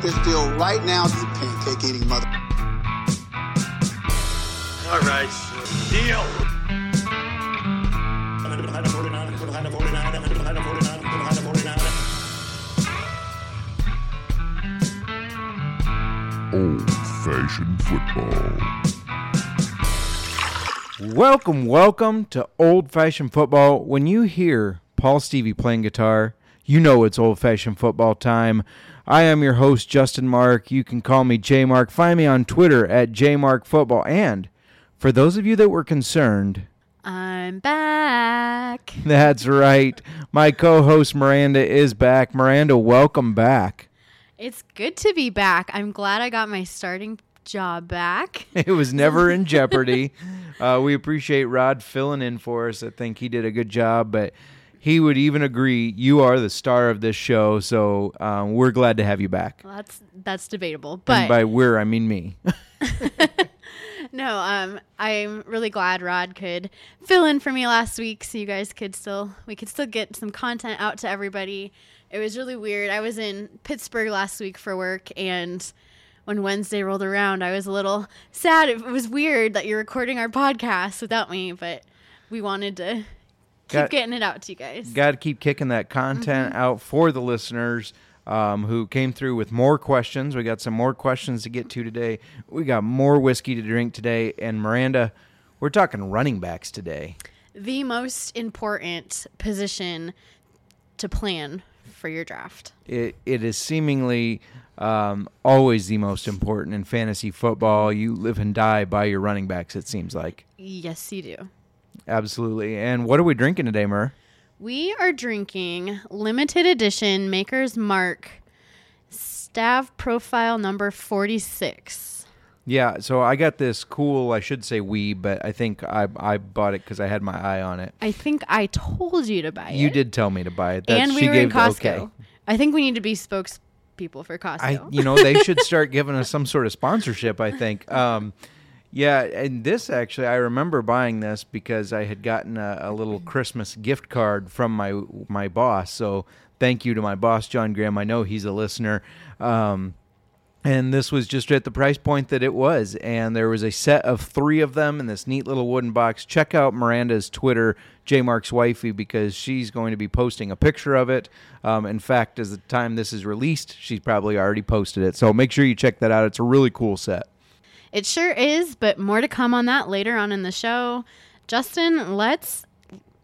You make this deal right now, you pancake eating mother. All right, deal. Old fashioned football. Welcome, welcome to Old Fashioned Football. When you hear Paul Stevie playing guitar, you know it's old fashioned football time. I am your host, Justin Mark. You can call me J Mark. Find me on Twitter at JMarkFootball. And for those of you that were concerned, I'm back. that's right. My co host Miranda is back. Miranda, welcome back. It's good to be back. I'm glad I got my starting job back. It was never in jeopardy. Uh, we appreciate Rod filling in for us. I think he did a good job, but he would even agree you are the star of this show. So um, we're glad to have you back. Well, that's that's debatable, and but by we're, I mean me. no, um, I'm really glad Rod could fill in for me last week, so you guys could still we could still get some content out to everybody. It was really weird. I was in Pittsburgh last week for work, and when Wednesday rolled around, I was a little sad. It was weird that you're recording our podcast without me, but we wanted to keep Got- getting it out to you guys. Got to keep kicking that content out for the listeners um, who came through with more questions. We got some more questions to get to today. We got more whiskey to drink today. And Miranda, we're talking running backs today. the most important position to plan for your draft. it, it is seemingly um, always the most important in fantasy football. You live and die by your running backs, it seems like. Yes, you do. Absolutely. And what are we drinking today, Mur? We are drinking limited edition Maker's Mark Stave Profile number 46. Yeah, so I got this cool, I should say we, but I think I, I bought it because I had my eye on it. I think I told you to buy it. You did tell me to buy it. That's, and we she were gave in Costco. okay. I think we need to be spokespeople for Costco. I, you know, they should start giving us some sort of sponsorship. I think. Um, yeah, and this actually, I remember buying this because I had gotten a, a little Christmas gift card from my my boss. So thank you to my boss, John Graham. I know he's a listener. Um, and this was just at the price point that it was. And there was a set of three of them in this neat little wooden box. Check out Miranda's Twitter, J Mark's wifey, because she's going to be posting a picture of it. Um, in fact, as the time this is released, she's probably already posted it. So make sure you check that out. It's a really cool set. It sure is, but more to come on that later on in the show. Justin, let's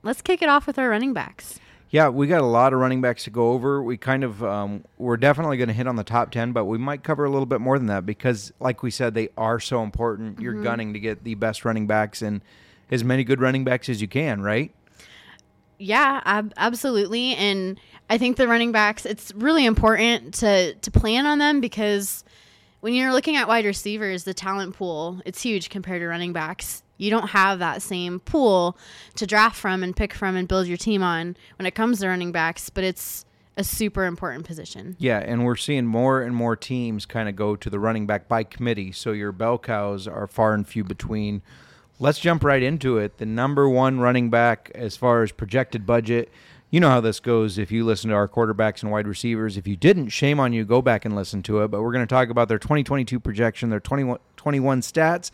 let's kick it off with our running backs. Yeah, we got a lot of running backs to go over. We kind of, um, we're definitely going to hit on the top 10, but we might cover a little bit more than that because, like we said, they are so important. You're gunning to get the best running backs and as many good running backs as you can, right? Yeah, ab- absolutely. And I think the running backs, it's really important to to plan on them because when you're looking at wide receivers, the talent pool, it's huge compared to running backs. You don't have that same pool to draft from and pick from and build your team on when it comes to running backs, but it's a super important position. Yeah, and we're seeing more and more teams kind of go to the running back by committee. So your bell cows are far and few between. Let's jump right into it. The number one running back as far as projected budget. You know how this goes if you listen to our quarterbacks and wide receivers. If you didn't, shame on you. Go back and listen to it. But we're going to talk about their 2022 projection, their 21, 21 stats,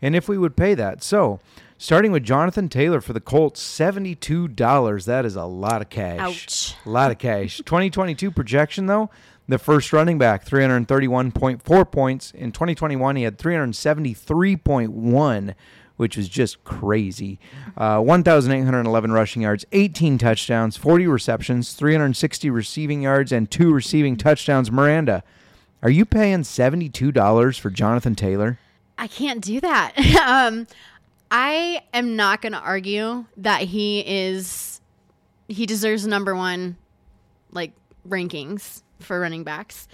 and if we would pay that. So, starting with Jonathan Taylor for the Colts, $72. That is a lot of cash. Ouch. A lot of cash. 2022 projection, though, the first running back, 331.4 points. In 2021, he had 373.1, which was just crazy. Uh, 1,811 rushing yards, 18 touchdowns, 40 receptions, 360 receiving yards, and two receiving touchdowns. Miranda, Are you paying $72 for Jonathan Taylor? I can't do that. um, I am not going to argue that he is he deserves number one like rankings for running backs.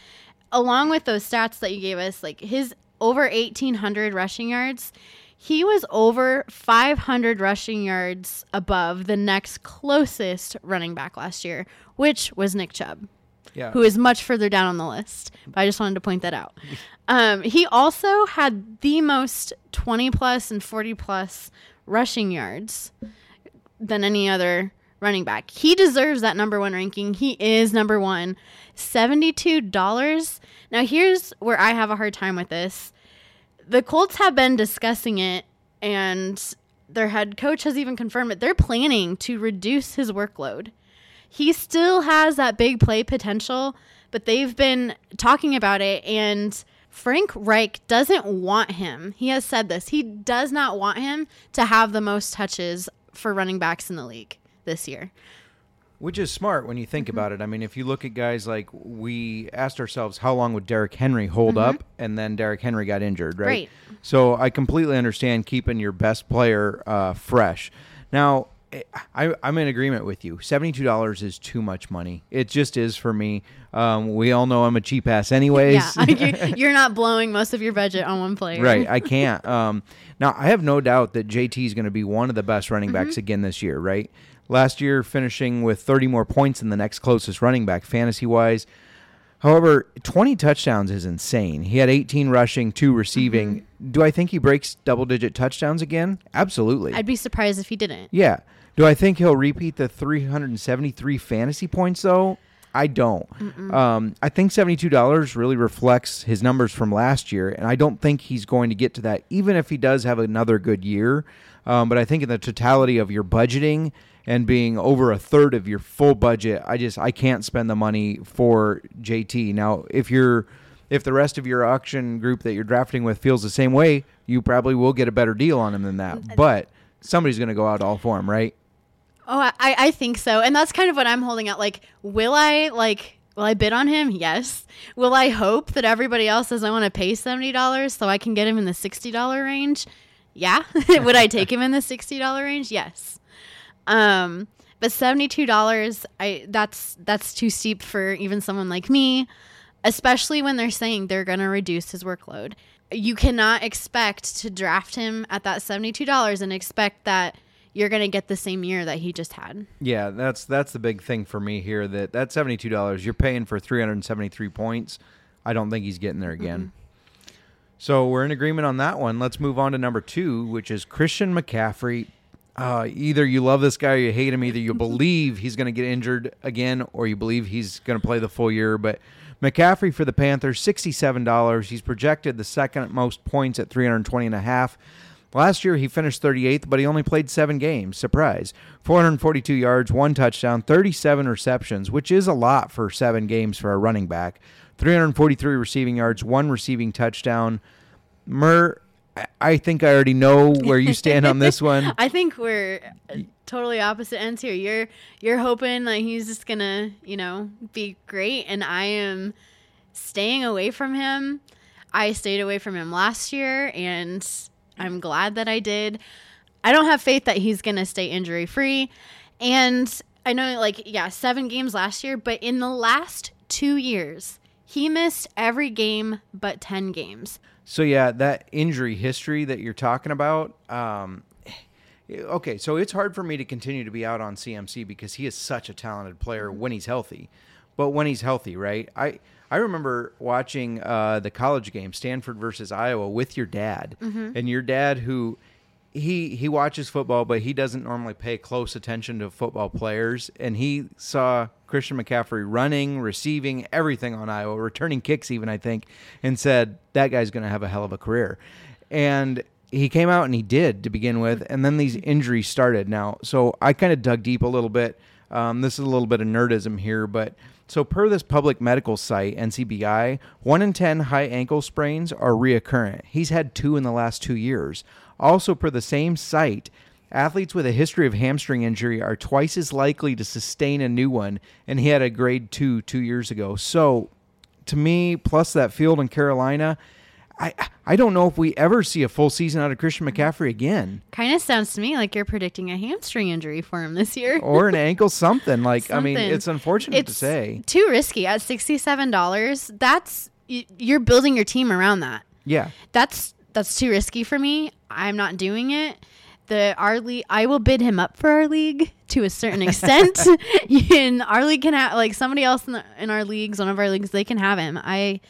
Along with those stats that you gave us, like his over 1800 rushing yards, he was over 500 rushing yards above the next closest running back last year, which was Nick Chubb Yeah. who is much further down on the list. But I just wanted to point that out. Um, he also had the most 20 plus and 40 plus rushing yards than any other running back. He deserves that number one ranking. He is number one. $72. Now, here's where I have a hard time with this. The Colts have been discussing it, and their head coach has even confirmed it. They're planning to reduce his workload he still has that big play potential, but they've been talking about it and Frank Reich doesn't want him. He has said this. He does not want him to have the most touches for running backs in the league this year. Which is smart when you think about it. I mean, if you look at guys like we asked ourselves, how long would Derrick Henry hold up? And then Derrick Henry got injured, right? Right. So I completely understand keeping your best player uh, fresh. Now, I, I'm in agreement with you. Seventy-two dollars is too much money. It just is for me. Um, we all know I'm a cheap ass, anyways. Yeah, you're, you're not blowing most of your budget on one player. Right, I can't. Um, now I have no doubt that JT is going to be one of the best running backs again this year. Right, last year finishing with 30 more points than the next closest running back fantasy wise. However, 20 touchdowns is insane. He had 18 rushing, two receiving. Do I think he breaks double digit touchdowns again? Absolutely. I'd be surprised if he didn't. yeah. Do I think he'll repeat the 373 fantasy points though? I don't. Um, I think $72 really reflects his numbers from last year, and I don't think he's going to get to that, even if he does have another good year. Um, but I think in the totality of your budgeting and being over a third of your full budget, I just I can't spend the money for JT. Now, if you're if the rest of your auction group that you're drafting with feels the same way, you probably will get a better deal on him than that. Mm, but somebody's going to go out all for him, right? Oh, I, I think so. And that's kind of what I'm holding out. Like, will I, like, will I bid on him? Yes. Will I hope that everybody else says I want to pay $70 so I can get him in the $60 range? Yeah. Would I take him in the $60 range? Yes. Um, but $72, I, that's, that's too steep for even someone like me, especially when they're saying they're going to reduce his workload. You cannot expect to draft him at that $72 and expect that you're going to get the same year that he just had. Yeah, that's that's the big thing for me here. That that seventy two dollars you're paying for three hundred and seventy three points. I don't think he's getting there again. So we're in agreement on that one. Let's move on to number two, which is Christian McCaffrey. Uh, either you love this guy or you hate him. Either you believe he's going to get injured again or you believe he's going to play the full year. But McCaffrey for the Panthers, $67. He's projected the second most points at 320 and a half. Last year he finished 38th, but he only played seven games. Surprise. 442 yards, one touchdown, 37 receptions, which is a lot for seven games for a running back. 343 receiving yards, one receiving touchdown. Mur, I- think I already know where you stand on this one. I think we're uh, totally opposite ends here. You're you're hoping that he's just gonna, you know, be great, and I am staying away from him. I stayed away from him last year, and I'm glad that I did. I don't have faith that he's gonna stay injury free, and I know, like, yeah, seven games last year, but in the last two years, he missed every game but ten games. So yeah, that injury history that you're talking about. Um, okay, so it's hard for me to continue to be out on CMC because he is such a talented player when he's healthy. But when he's healthy, right? I I remember watching uh, the college game, Stanford versus Iowa, with your dad, and your dad who he he watches football, but he doesn't normally pay close attention to football players. And he saw Christian McCaffrey running, receiving, everything on Iowa, returning kicks, even I think, and said that guy's going to have a hell of a career. And he came out and he did to begin with, and then these injuries started. Now, so I kind of dug deep a little bit. Um, this is a little bit of nerdism here, but so per this public medical site, NCBI, one in 10 high ankle sprains are reoccurrent. He's had two in the last two years. Also, per the same site, athletes with a history of hamstring injury are twice as likely to sustain a new one, and he had a grade two two years ago. So, to me, plus that field in Carolina, I I don't know if we ever see a full season out of Christian mm-hmm. McCaffrey again, Kind of sounds to me like you're predicting a hamstring injury for him this year. or an ankle, something. Like I mean, it's unfortunate to say. too risky at sixty-seven dollars. That's you're building your team around that. Yeah, That's that's too risky for me. I'm not doing it. The our league, I will bid him up for our league to a certain extent. and our league can have like somebody else in, the, in our leagues, one of our leagues, they can have him. I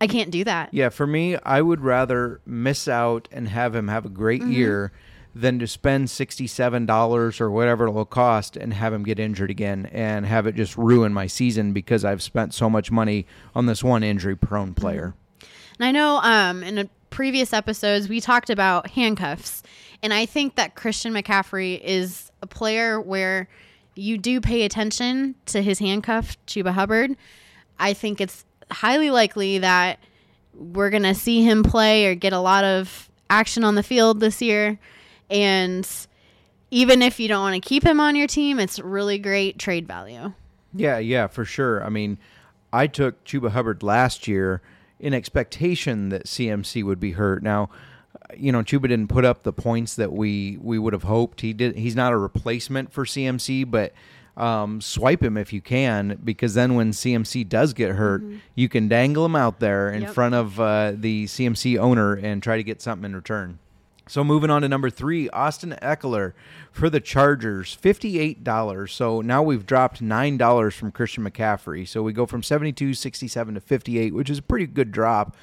I can't do that. yeah. For me, I would rather miss out and have him have a great Mm-hmm. year than to spend sixty-seven dollars or whatever it'll cost and have him get injured again and have it just ruin my season because I've spent so much money on this one injury-prone player. And I know um, in a previous episodes we talked about handcuffs, and I think that Christian McCaffrey is a player where you do pay attention to his handcuff, Chuba Hubbard. I think it's highly likely that we're gonna see him play or get a lot of action on the field this year, and even if you don't want to keep him on your team, it's really great trade value. Yeah, yeah, for sure. I mean, I took Chuba Hubbard last year in expectation that CMC would be hurt. Now, you know, Chuba didn't put up the points that we we would have hoped. He did. He's not a replacement for CMC, but um, swipe him if you can, because then when CMC does get hurt, you can dangle him out there in Yep. front of uh, the CMC owner and try to get something in return. So moving on to number three, Austin Ekeler for the Chargers, fifty-eight dollars. So now we've dropped nine dollars from Christian McCaffrey. So we go from seventy-two sixty-seven to fifty-eight, which is a pretty good drop.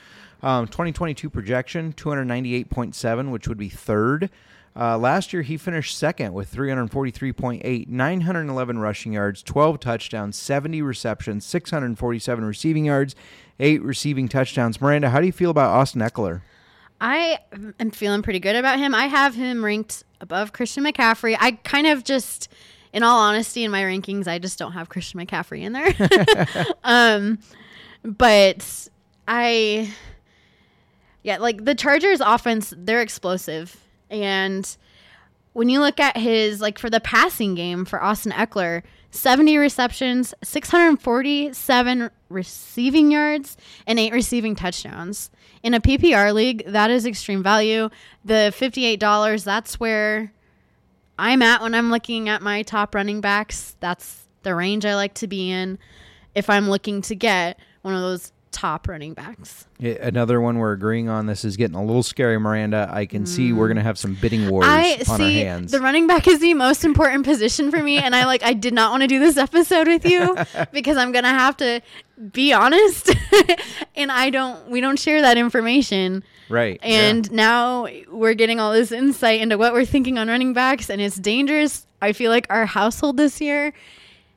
Um, 2022 projection, 298.7, which would be third. Uh, last year, he finished second with 343.8, 911 rushing yards, 12 touchdowns, 70 receptions, 647 receiving yards, eight receiving touchdowns. Miranda, how do you feel about Austin Ekeler? I am feeling pretty good about him. I have him ranked above Christian McCaffrey. I kind of just, in all honesty, in my rankings, I just don't have Christian McCaffrey in there. um, but I, yeah, like the Chargers offense, they're explosive. And when you look at his, like for the passing game for Austin Ekeler, 70 receptions, 647 receiving yards, and eight receiving touchdowns. In a PPR league, that is extreme value. The $58, that's where I'm at when I'm looking at my top running backs. That's the range I like to be in if I'm looking to get one of those top running backs. Yeah, another one we're agreeing on. This is getting a little scary, Miranda. I can see we're gonna have some bidding wars Mm. I on our hands. the running back is the most important position for me, and I like I did not want to do this episode with you because I'm gonna have to be honest, and I don't we don't share that information. right. And now we're getting all this insight into what we're thinking on running backs, and it's dangerous. I feel like our household this year,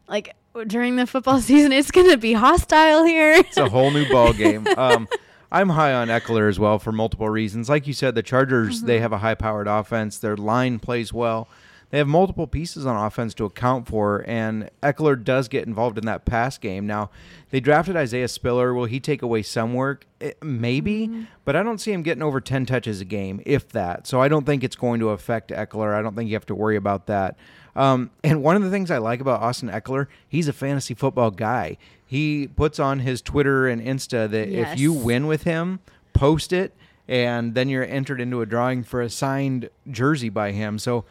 like during the football season, it's gonna be hostile here. it's a whole new ball game. Um, I'm high on Ekeler as well for multiple reasons. Like you said, the Chargers Mm-hmm. they have a high-powered offense. Their line plays well. They have multiple pieces on offense to account for, and Ekeler does get involved in that pass game. Now, they drafted Isaiah Spiller. Will he take away some work? Eh, maybe, Mm-hmm. but I don't see him getting over 10 touches a game, if that. So I don't think it's going to affect Ekeler. I don't think you have to worry about that. Um, and one of the things I like about Austin Ekeler, he's a fantasy football guy. He puts on his Twitter and Insta that if you win with him, post it, and then you're entered into a drawing for a signed jersey by him. So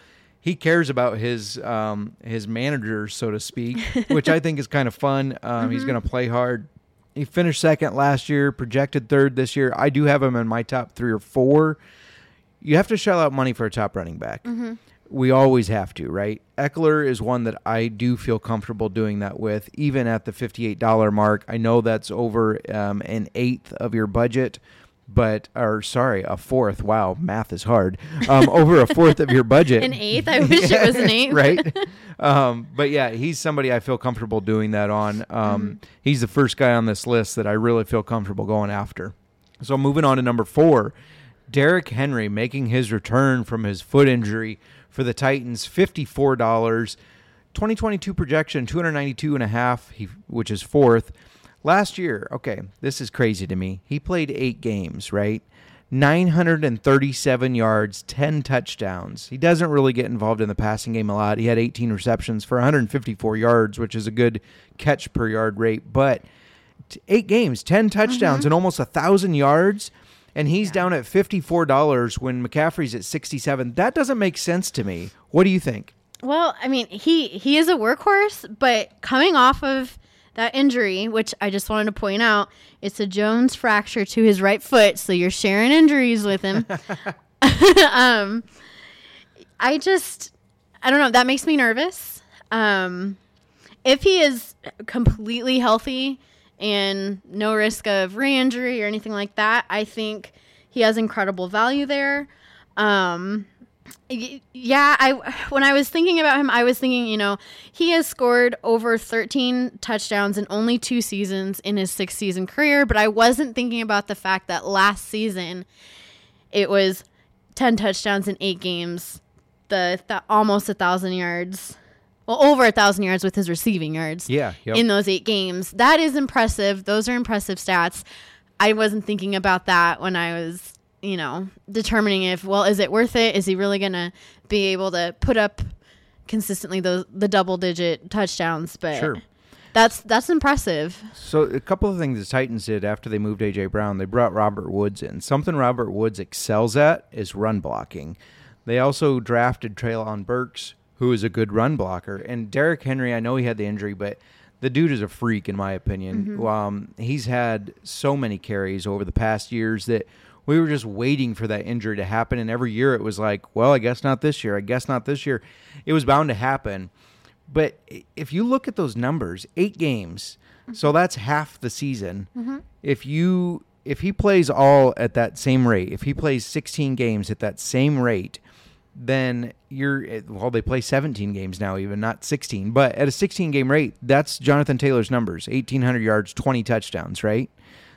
he cares about his um, his managers, so to speak, which I think is kind of fun. Um, He's going to play hard. He finished second last year, projected third this year. I do have him in my top three or four. You have to shell out money for a top running back. We always have to, right? Ekeler is one that I do feel comfortable doing that with, even at the $58 mark. I know that's over um, an eighth of your budget, but, or sorry, a fourth. Wow, math is hard. Um, over a fourth of your budget. An eighth. I wish it was an eighth. right? Um, but yeah, he's somebody I feel comfortable doing that on. Um, He's the first guy on this list that I really feel comfortable going after. So moving on to number four, Derrick Henry making his return from his foot injury for the Titans, fifty-four dollars. 2022 projection 292 and a half he, which is fourth last year okay this is crazy to me he played eight games right 937 yards 10 touchdowns he doesn't really get involved in the passing game a lot he had 18 receptions for 154 yards which is a good catch per yard rate but eight games, 10 touchdowns, mm-hmm. and almost a thousand yards. And he's down at $54 when McCaffrey's at 67. That doesn't make sense to me. What do you think? Well, I mean, he he is a workhorse, but coming off of that injury, which I just wanted to point out, it's a Jones fracture to his right foot, so you're sharing injuries with him. um, I just, I don't know. That makes me nervous. Um, if he is completely healthy and no risk of re-injury or anything like that, I think he has incredible value there. Um, yeah, I when I was thinking about him, I was thinking, you know, he has scored over 13 touchdowns in only two seasons in his six season career, but I wasn't thinking about the fact that last season it was 10 touchdowns in eight games, the th- almost a thousand yards. Well, over a thousand yards with his receiving yards Yeah. Yep. in those eight games. That is impressive. Those are impressive stats. I wasn't thinking about that when I was, you know, determining if, well, is it worth it? Is he really going to be able to put up consistently those the double digit touchdowns? But Sure. that's that's impressive. So a couple of things the Titans did after they moved AJ Brown, they brought Robert Woods in. Something Robert Woods excels at is run blocking. They also drafted Treylon Burks, who is a good run blocker, and Derrick Henry. I know he had the injury, but the dude is a freak in my opinion. Um, he's had so many carries over the past years that we were just waiting for that injury to happen, and every year it was like, well, I guess not this year. I guess not this year. It was bound to happen. But if you look at those numbers, eight games, so that's half the season. If you if he plays all at that same rate, if he plays 16 games at that same rate, then you're eh, well they play 17 games now even not 16 but at a 16 game rate that's jonathan taylor's numbers 1800 yards 20 touchdowns right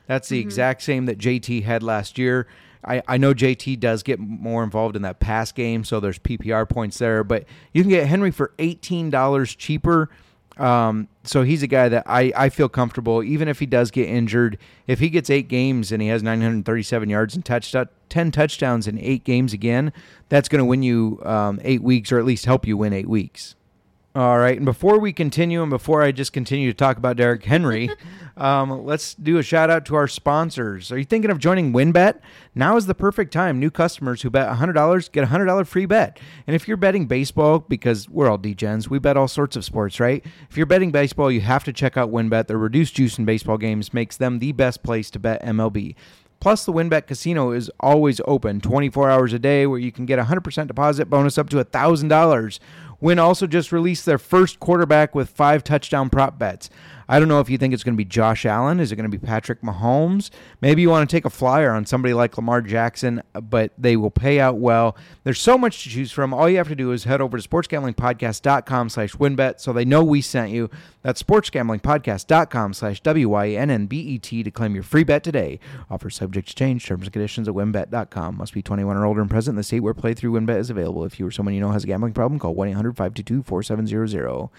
that's the exact same that jt had last year I, I know JT does get more involved in that pass game, so there's PPR points there. But you can get Henry for eighteen dollars cheaper. Um, so he's a guy that I, I feel comfortable, even if he does get injured. If he gets eight games and he has 937 yards and touchdown, 10 touchdowns in eight games again, that's going to win you um, eight weeks or at least help you win eight weeks. All right. And before we continue, and before I just continue to talk about Derrick Henry, um, let's do a shout out to our sponsors. Are you thinking of joining WynnBET? Now is the perfect time. New customers who bet $100 get a $100 free bet. And if you're betting baseball, because we're all degens, we bet all sorts of sports, right? If you're betting baseball, you have to check out WynnBET. Their reduced juice in baseball games makes them the best place to bet MLB. Plus, the WynnBET Casino is always open 24 hours a day where you can get a 100% deposit bonus up to $1,000. Wynn also just released their first quarterback with five touchdown prop bets. I don't know if you think it's going to be Josh Allen. Is it going to be Patrick Mahomes? Maybe you want to take a flyer on somebody like Lamar Jackson, but they will pay out well. There's so much to choose from. All you have to do is head over to sportsgamblingpodcast.com slash WynnBET so they know we sent you. That's sportsgamblingpodcast.com slash W-Y-N-N-B-E-T to claim your free bet today. Offer subject to change. Terms and conditions at wynnbet.com. Must be 21 or older and present in the state where playthrough WynnBET is available. If you or someone you know has a gambling problem, call 1-800-522-4700.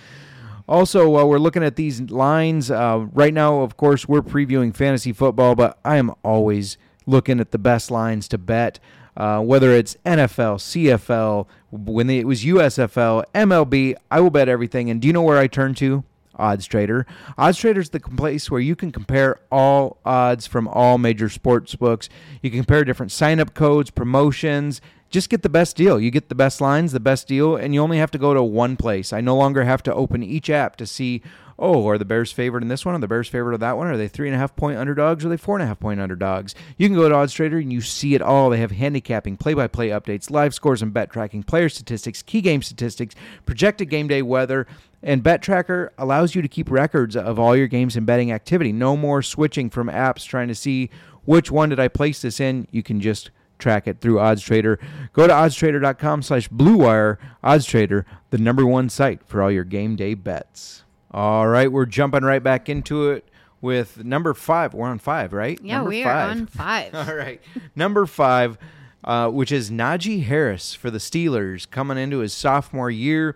Also, while we're looking at these lines, uh, right now, of course, we're previewing fantasy football, but I am always looking at the best lines to bet. Uh, whether it's NFL, CFL, when it was USFL, MLB, I will bet everything. And do you know where I turn to? Odds Trader. Odds Trader is the place where you can compare all odds from all major sports books. You can compare different sign up codes, promotions. Just get the best deal. You get the best lines, the best deal, and you only have to go to one place. I no longer have to open each app to see, oh, are the Bears favored in this one? Are the Bears favored of that one? Are they three and a half point underdogs? Are they four and a half point underdogs? You can go to Odds Trader and you see it all. They have handicapping, play by play updates, live scores and bet tracking, player statistics, key game statistics, projected game day weather, and Bet Tracker allows you to keep records of all your games and betting activity. No more switching from apps trying to see which one did I place this in. You can just track it through Odds Trader. Go to oddstrader.com slash bluewire. Odds Trader, the number one site for all your game day bets. All right, we're jumping right back into it with number five. We're on five, right? Yeah, Number we five. are on five. All right. Number five, uh, which is Najee Harris for the Steelers coming into his sophomore year.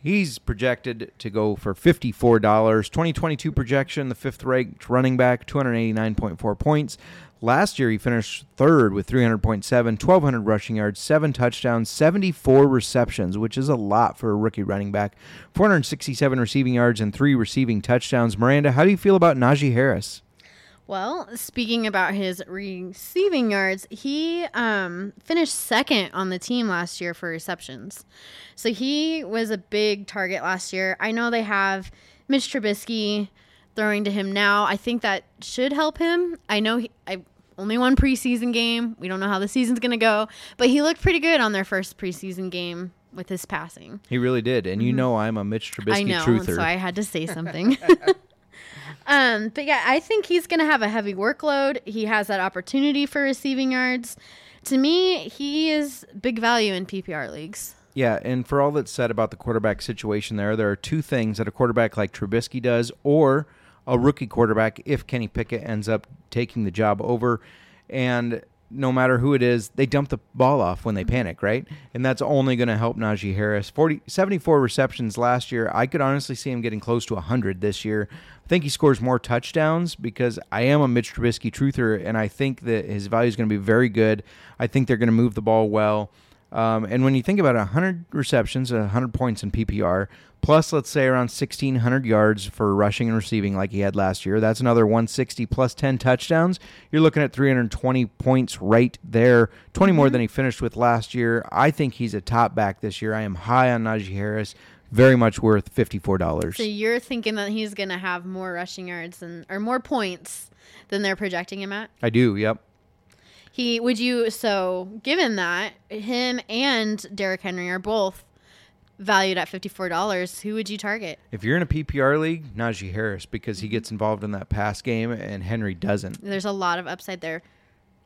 He's projected to go for $54. 2022 projection, the fifth ranked running back, 289.4 points. Last year, he finished third with 300.7, 1,200 rushing yards, seven touchdowns, 74 receptions, which is a lot for a rookie running back, 467 receiving yards, and three receiving touchdowns. Miranda, how do you feel about Najee Harris? Well, speaking about his receiving yards, he um, finished second on the team last year for receptions. So he was a big target last year. I know they have Mitch Trubisky throwing to him now. I think that should help him. I know he, I only one preseason game. We don't know how the season's going to go, but he looked pretty good on their first preseason game with his passing. He really did. And you know I'm a Mitch Trubisky Mm-hmm. I know, truther. so I had to say something. um, but yeah, I think he's going to have a heavy workload. He has that opportunity for receiving yards. To me, he is big value in PPR leagues. Yeah, and for all that's said about the quarterback situation there, there are two things that a quarterback like Trubisky does or a rookie quarterback if Kenny Pickett ends up taking the job over. And no matter who it is, they dump the ball off when they mm-hmm. panic, right? And that's only going to help Najee Harris. 40, 74 receptions last year. I could honestly see him getting close to 100 this year. I think he scores more touchdowns because I am a Mitch Trubisky truther, and I think that his value is going to be very good. I think they're going to move the ball well. Um, and when you think about it, 100 receptions, 100 points in PPR, plus let's say around 1,600 yards for rushing and receiving like he had last year, that's another 160 plus 10 touchdowns. You're looking at 320 points right there, 20 more than he finished with last year. I think he's a top back this year. I am high on Najee Harris. Very much worth $54. So you're thinking that he's going to have more rushing yards and or more points than they're projecting him at? I do, yep. He would you so given that him and Derrick Henry are both valued at fifty four dollars, who would you target? If you're in a PPR league, Najee Harris because he mm-hmm. gets involved in that pass game and Henry doesn't. There's a lot of upside there.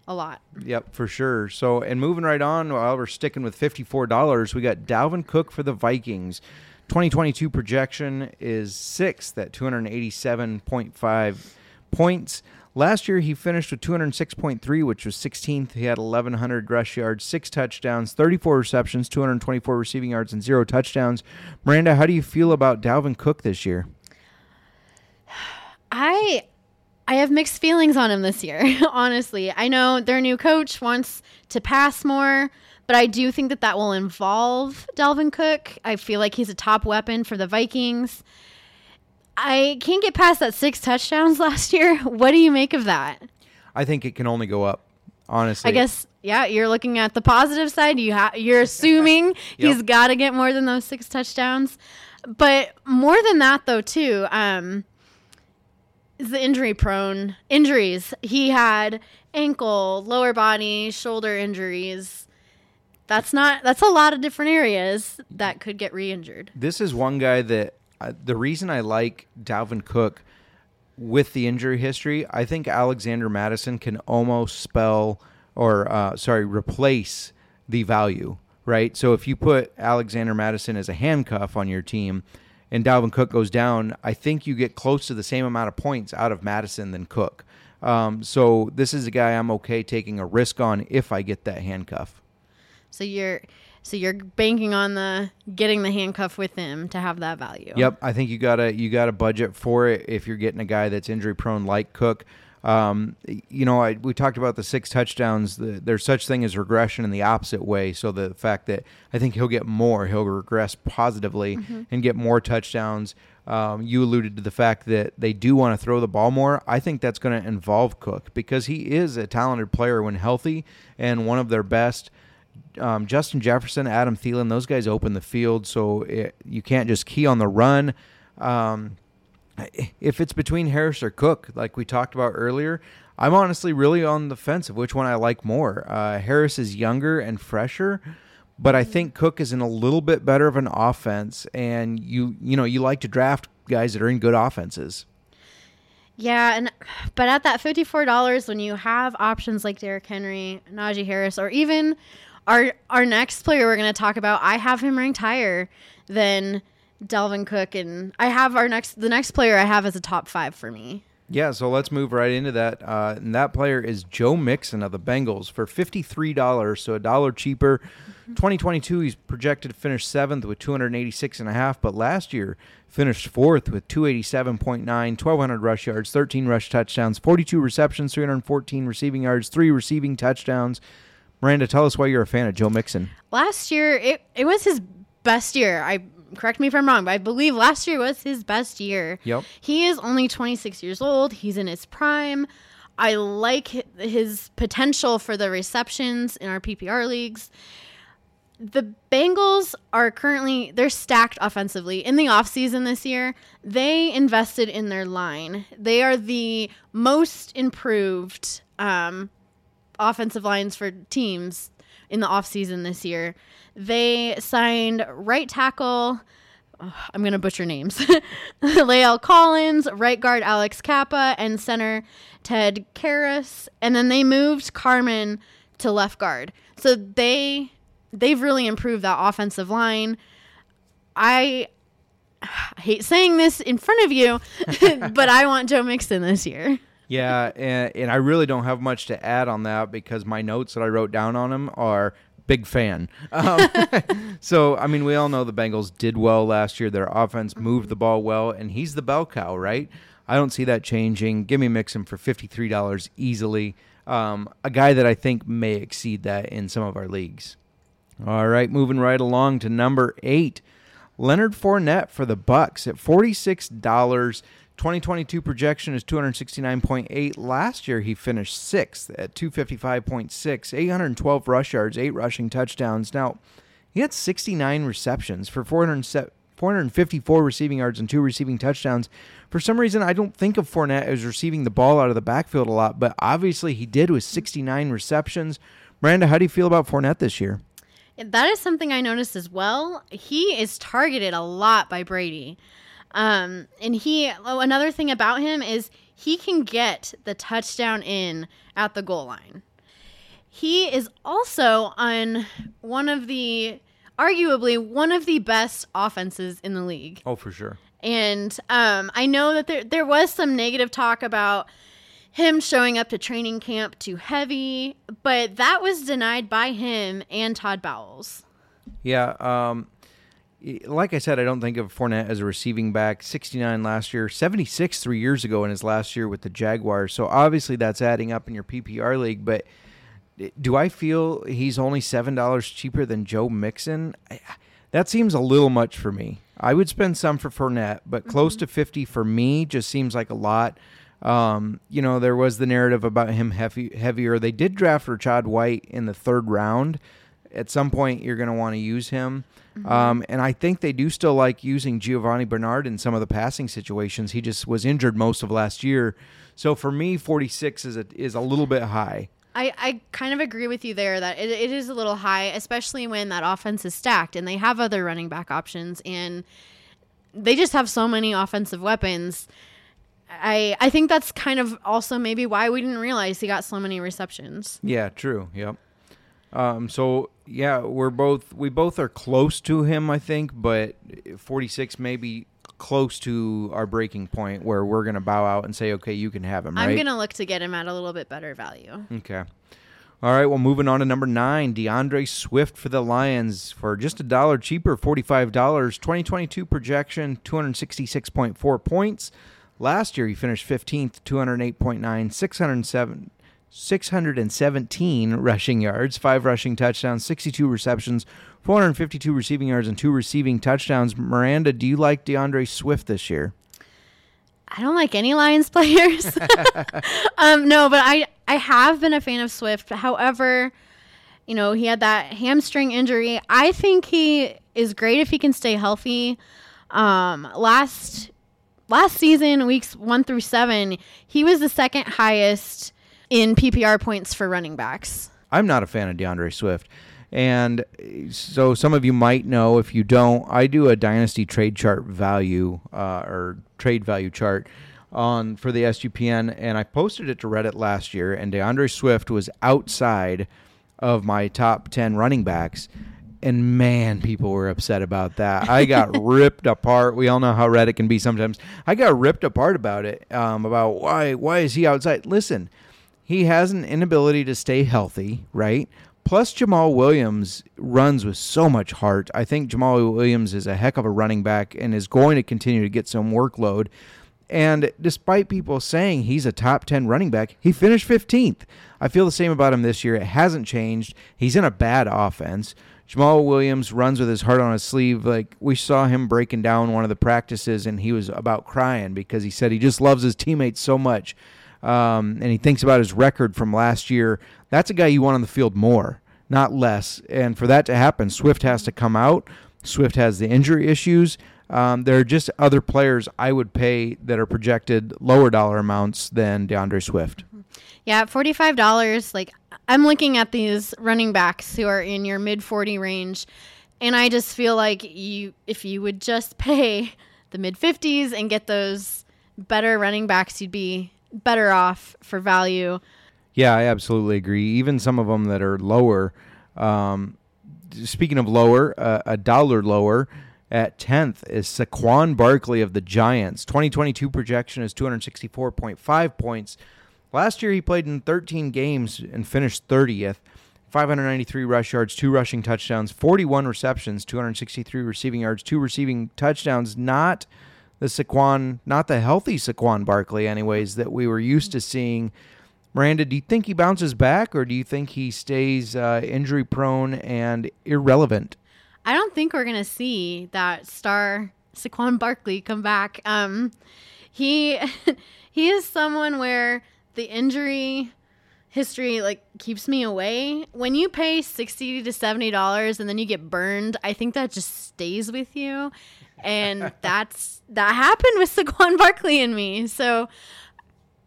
A lot. Yep, for sure. So, and moving right on, while we're sticking with fifty-four dollars, we got Dalvin Cook for the Vikings. 2022 projection is sixth at 287.5 points. Last year, he finished with 206.3, which was 16th. He had 1,100 rush yards, six touchdowns, 34 receptions, 224 receiving yards, and zero touchdowns. Miranda, how do you feel about Dalvin Cook this year? I I have mixed feelings on him this year, honestly. I know their new coach wants to pass more, but I do think that that will involve Dalvin Cook. I feel like he's a top weapon for the Vikings. I can't get past that six touchdowns last year. What do you make of that? I think it can only go up, honestly. I guess yeah, you're looking at the positive side. You ha- you're assuming he's got to get more than those six touchdowns. But more than that though too, um is the injury prone injuries. He had ankle, lower body, shoulder injuries. That's not that's a lot of different areas that could get re-injured. this is one guy that the reason I like Dalvin Cook with the injury history, I think Alexander Mattison can almost spell or uh, sorry replace the value, right? So if you put Alexander Mattison as a handcuff on your team and Dalvin Cook goes down, I think you get close to the same amount of points out of Mattison than Cook. Um, so this is a guy I'm okay taking a risk on if I get that handcuff. So you're so you're banking on the getting the handcuff with him to have that value. Yep, I think you gotta you gotta budget for it if you're getting a guy that's injury prone like Cook. Um, you know, I, we talked about the six touchdowns. The, there's such thing as regression in the opposite way. So the fact that I think he'll get more, he'll regress positively and get more touchdowns. Um, you alluded to the fact that they do want to throw the ball more. I think that's going to involve Cook because he is a talented player when healthy and one of their best um, Justin Jefferson, Adam Thielen, those guys open the field, so it, you can't just key on the run. Um, if it's between Harris or Cook, like we talked about earlier, I'm honestly really on the fence of which one I like more. Uh, Harris is younger and fresher, but I think Cook is in a little bit better of an offense, and you you know you like to draft guys that are in good offenses. Yeah, and but at that fifty four dollars, when you have options like Derrick Henry, Najee Harris, or even our our next player we're going to talk about, I have him ranked higher than Dalvin Cook, and I have our next the next player I have as a top five for me. Yeah, so let's move right into that. Uh, and that player is Joe Mixon of the Bengals for $53, so a dollar cheaper. 2022, he's projected to finish seventh with 286 and a half, but last year finished fourth with 287.9, 1,200 rush yards, 13 rush touchdowns, 42 receptions, 314 receiving yards, three receiving touchdowns. Miranda, tell us why you're a fan of Joe Mixon. Last year, it, it was his best year. I correct me if I'm wrong, but I believe last year was his best year. Yep. He is only 26 years old. He's in his prime. I like his potential for the receptions in our PPR leagues. The Bengals are currently they're stacked offensively. In the offseason this year, they invested in their line. They are the most improved um, offensive lines for teams in the offseason this year. They signed right tackle, ugh, I'm going to butcher names, La'el Collins, right guard Alex Cappa, and center Ted Karras. And then they moved Carman to left guard. So they they've really improved that offensive line. I I hate saying this in front of you, but I want Joe Mixon this year. Yeah, and, and I really don't have much to add on that because my notes that I wrote down on him are big fan. Um, so, I mean, we all know the Bengals did well last year. Their offense moved the ball well, and he's the bell cow, right? I don't see that changing. Give me Mixon for $53 easily. Um, a guy that I think may exceed that in some of our leagues. All right, moving right along to number eight. Leonard Fournette for the Bucs at forty-six dollars. 2022 projection is 269.8. Last year he finished sixth at 255.6, 812 rush yards, eight rushing touchdowns. Now he had 69 receptions for 400 454 receiving yards and two receiving touchdowns. For some reason, I don't think of Fournette as receiving the ball out of the backfield a lot, but obviously he did with 69 receptions. Miranda, how do you feel about Fournette this year? That is something I noticed as well. He is targeted a lot by Brady. Um, and he, oh, another thing about him is he can get the touchdown in at the goal line. He is also on one of the, arguably, one of the best offenses in the league. Oh, for sure. And um, I know that there there was some negative talk about him showing up to training camp too heavy, but that was denied by him and Todd Bowles. Yeah. Um, like I said, I don't think of Fournette as a receiving back. 69 last year, 76 three years ago in his last year with the Jaguars. So obviously that's adding up in your PPR league. But do I feel he's only $7 cheaper than Joe Mixon? That seems a little much for me. I would spend some for Fournette, but close to 50 for me just seems like a lot. Um, you know, there was the narrative about him heavy, heavier. They did draft Rachaad White in the third round. At some point, you're going to want to use him. Um, and I think they do still like using Giovani Bernard in some of the passing situations. He just was injured most of last year. So for me, 46 is a, is a little bit high. I, I kind of agree with you there that it, it is a little high, especially when that offense is stacked and they have other running back options and they just have so many offensive weapons. I I think that's kind of also maybe why we didn't realize he got so many receptions. Yeah, true. Yep. Um, so yeah, we're both we both are close to him, I think, but 46 maybe close to our breaking point where we're going to bow out and say, "Okay, you can have him." Right? I'm going to look to get him at a little bit better value. Okay. All right, well, moving on to number nine, D'Andre Swift for the Lions for just a dollar cheaper, $45. 2022 projection, 266.4 points. Last year, he finished 15th, 208.9, 607, 617 rushing yards, five rushing touchdowns, 62 receptions, 452 receiving yards, and two receiving touchdowns. Miranda, do you like D'Andre Swift this year? I don't like any Lions players. um, no, but I I have been a fan of Swift. However, you know he had that hamstring injury. I think he is great if he can stay healthy. Um, last last season, weeks one through seven, he was the second highest in PPR points for running backs. I'm not a fan of D'Andre Swift. And so some of you might know. If you don't, I do a dynasty trade chart value uh, or trade value chart on for the SGPN, and I posted it to Reddit last year. And D'Andre Swift was outside of my top ten running backs. and man, people were upset about that. I got ripped apart. We all know how Reddit can be sometimes. I got ripped apart about it. Um, about why why is he outside? Listen, he has an inability to stay healthy, right? Plus, Jamaal Williams runs with so much heart. I think Jamaal Williams is a heck of a running back and is going to continue to get some workload. And despite people saying he's a top 10 running back, he finished 15th. I feel the same about him this year. It hasn't changed. He's in a bad offense. Jamaal Williams runs with his heart on his sleeve. Like we saw him breaking down one of the practices, and he was about crying because he said he just loves his teammates so much. Um, and he thinks about his record from last year. That's a guy you want on the field more, not less. And for that to happen, Swift has to come out. Swift has the injury issues. Um, there are just other players I would pay that are projected lower dollar amounts than D'Andre Swift. Yeah, at forty-five dollars, like I'm looking at these running backs who are in your mid forty range, and I just feel like you, if you would just pay the mid fifties and get those better running backs, you'd be better off for value. Yeah, I absolutely agree. Even some of them that are lower. Um, speaking of lower, uh, a dollar lower at 10th is Saquon Barkley of the Giants. 2022 projection is 264.5 points. Last year, he played in 13 games and finished 30th. 593 rush yards, two rushing touchdowns, 41 receptions, 263 receiving yards, two receiving touchdowns. Not the Saquon, not the healthy Saquon Barkley, anyways, that we were used to seeing. Miranda, do you think he bounces back, or do you think he stays uh, injury prone and irrelevant? I don't think we're gonna see that star Saquon Barkley come back. Um, he he is someone where the injury history like keeps me away. When you pay sixty to seventy dollars and then you get burned, I think that just stays with you, and that's that happened with Saquon Barkley and me. So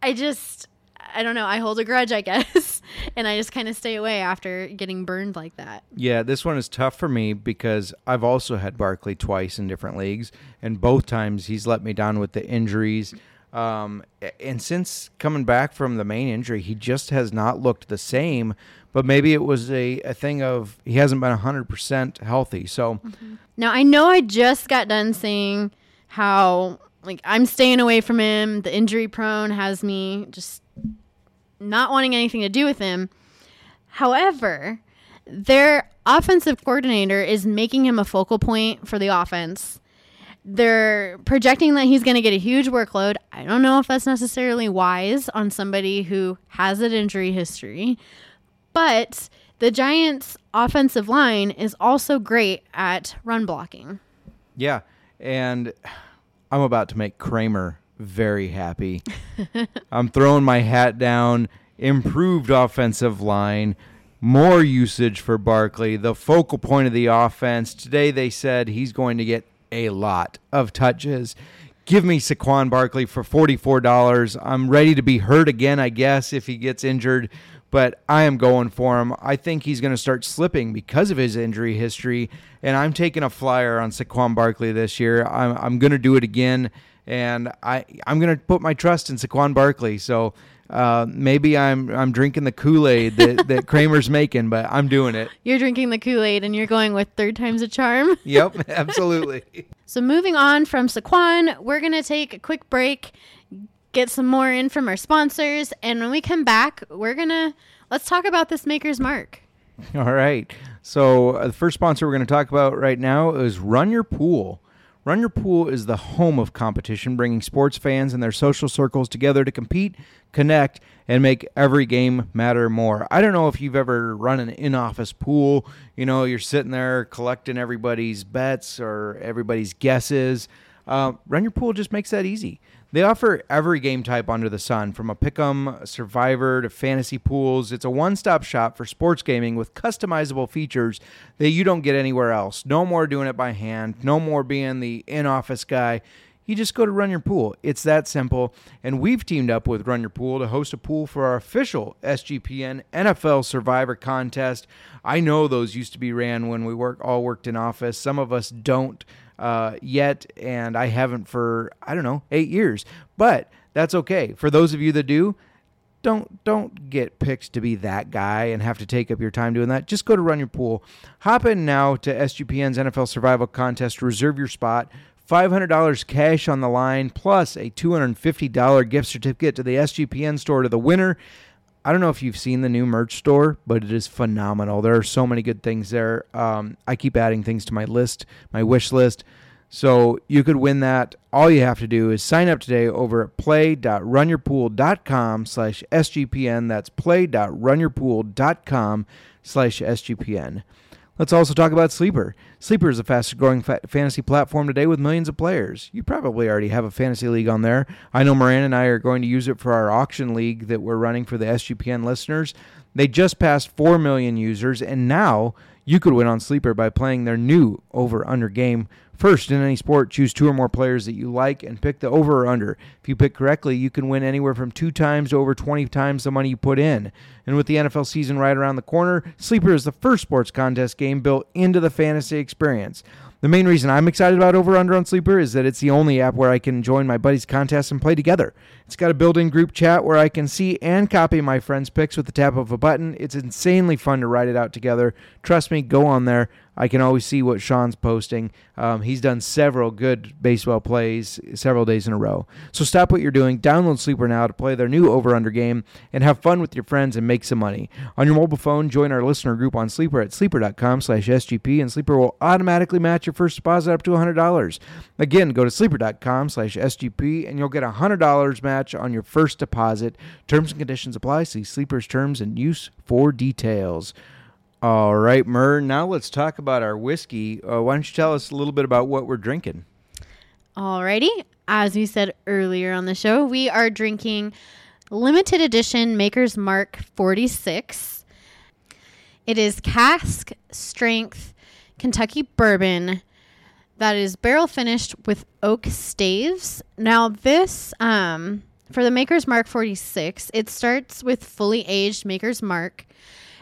I just I don't know. I hold a grudge, I guess, and I just kind of stay away after getting burned like that. Yeah, this one is tough for me because I've also had Barkley twice in different leagues, and both times he's let me down with the injuries. Um, and since coming back from the main injury, he just has not looked the same. But maybe it was a, a thing of he hasn't been 100% healthy. So Now I know I just got done saying how like I'm staying away from him. The injury prone has me just not wanting anything to do with him. However, their offensive coordinator is making him a focal point for the offense. They're projecting that he's going to get a huge workload. I don't know if that's necessarily wise on somebody who has an injury history, but the Giants' offensive line is also great at run blocking. Yeah, and I'm about to make Kramer very happy. I'm throwing my hat down. Improved offensive line, more usage for Barkley, the focal point of the offense. Today they said he's going to get a lot of touches. Give me Saquon Barkley for $44. I'm ready to be hurt again, I guess, if he gets injured, but I am going for him. I think he's going to start slipping because of his injury history, and I'm taking a flyer on Saquon Barkley this year. I'm, I'm going to do it again, and I, I'm going to put my trust in Saquon Barkley. So uh, maybe I'm I'm drinking the Kool Aid that, that Kramer's making, but I'm doing it. You're drinking the Kool Aid and you're going with third time's a charm. Yep, absolutely. So moving on from Saquon, we're gonna take a quick break, get some more in from our sponsors, and when we come back, we're gonna let's talk about this Maker's Mark. All right. So uh, the first sponsor we're going to talk about right now is Run Your Pool. Run Your Pool is the home of competition, bringing sports fans and their social circles together to compete, connect, and make every game matter more. I don't know if you've ever run an in office pool. You know, you're sitting there collecting everybody's bets or everybody's guesses. Uh, Run Your Pool just makes that easy. They offer every game type under the sun, from a pick'em, survivor to fantasy pools. It's a one-stop shop for sports gaming with customizable features that you don't get anywhere else. No more doing it by hand. No more being the in-office guy. You just go to Run Your Pool. It's that simple. And we've teamed up with Run Your Pool to host a pool for our official SGPN NFL Survivor contest. I know those used to be ran when we work all worked in office. Some of us don't uh, yet, and I haven't for I don't know eight years. But that's okay. For those of you that do, don't don't get picked to be that guy and have to take up your time doing that. Just go to Run Your Pool. Hop in now to SGPN's NFL Survival Contest reserve your spot. $500 cash on the line plus a $250 gift certificate to the SGPN store to the winner. I don't know if you've seen the new merch store, but it is phenomenal. There are so many good things there. Um, I keep adding things to my list, my wish list. So you could win that. All you have to do is sign up today over at play.runyourpool.com slash SGPN. That's play.runyourpool.com slash SGPN. Let's also talk about Sleeper. Sleeper is the fastest growing fa- fantasy platform today with millions of players. You probably already have a fantasy league on there. I know Moran and I are going to use it for our auction league that we're running for the SGPN listeners. They just passed 4 million users, and now you could win on Sleeper by playing their new over under game. First, in any sport, choose two or more players that you like and pick the over or under. If you pick correctly, you can win anywhere from two times to over 20 times the money you put in. And with the NFL season right around the corner, Sleeper is the first sports contest game built into the fantasy experience. The main reason I'm excited about Over Under on Sleeper is that it's the only app where I can join my buddies' contests and play together. It's got a built in group chat where I can see and copy my friends' picks with the tap of a button. It's insanely fun to write it out together. Trust me, go on there. I can always see what Sean's posting. Um, he's done several good baseball plays several days in a row. So stop what you're doing, download Sleeper now to play their new over under game, and have fun with your friends and make some money. On your mobile phone, join our listener group on Sleeper at sleeper.com slash SGP, and Sleeper will automatically match your first deposit up to $100. Again, go to sleeper.com slash SGP, and you'll get a $100 match on your first deposit. Terms and conditions apply. See Sleeper's terms and use for details. All right, Murr. Now let's talk about our whiskey. Uh, why don't you tell us a little bit about what we're drinking? Alrighty. As we said earlier on the show, we are drinking limited edition Maker's Mark 46. It is cask strength Kentucky bourbon that is barrel finished with oak staves. Now, this, um, for the Maker's Mark 46, it starts with fully aged Maker's Mark,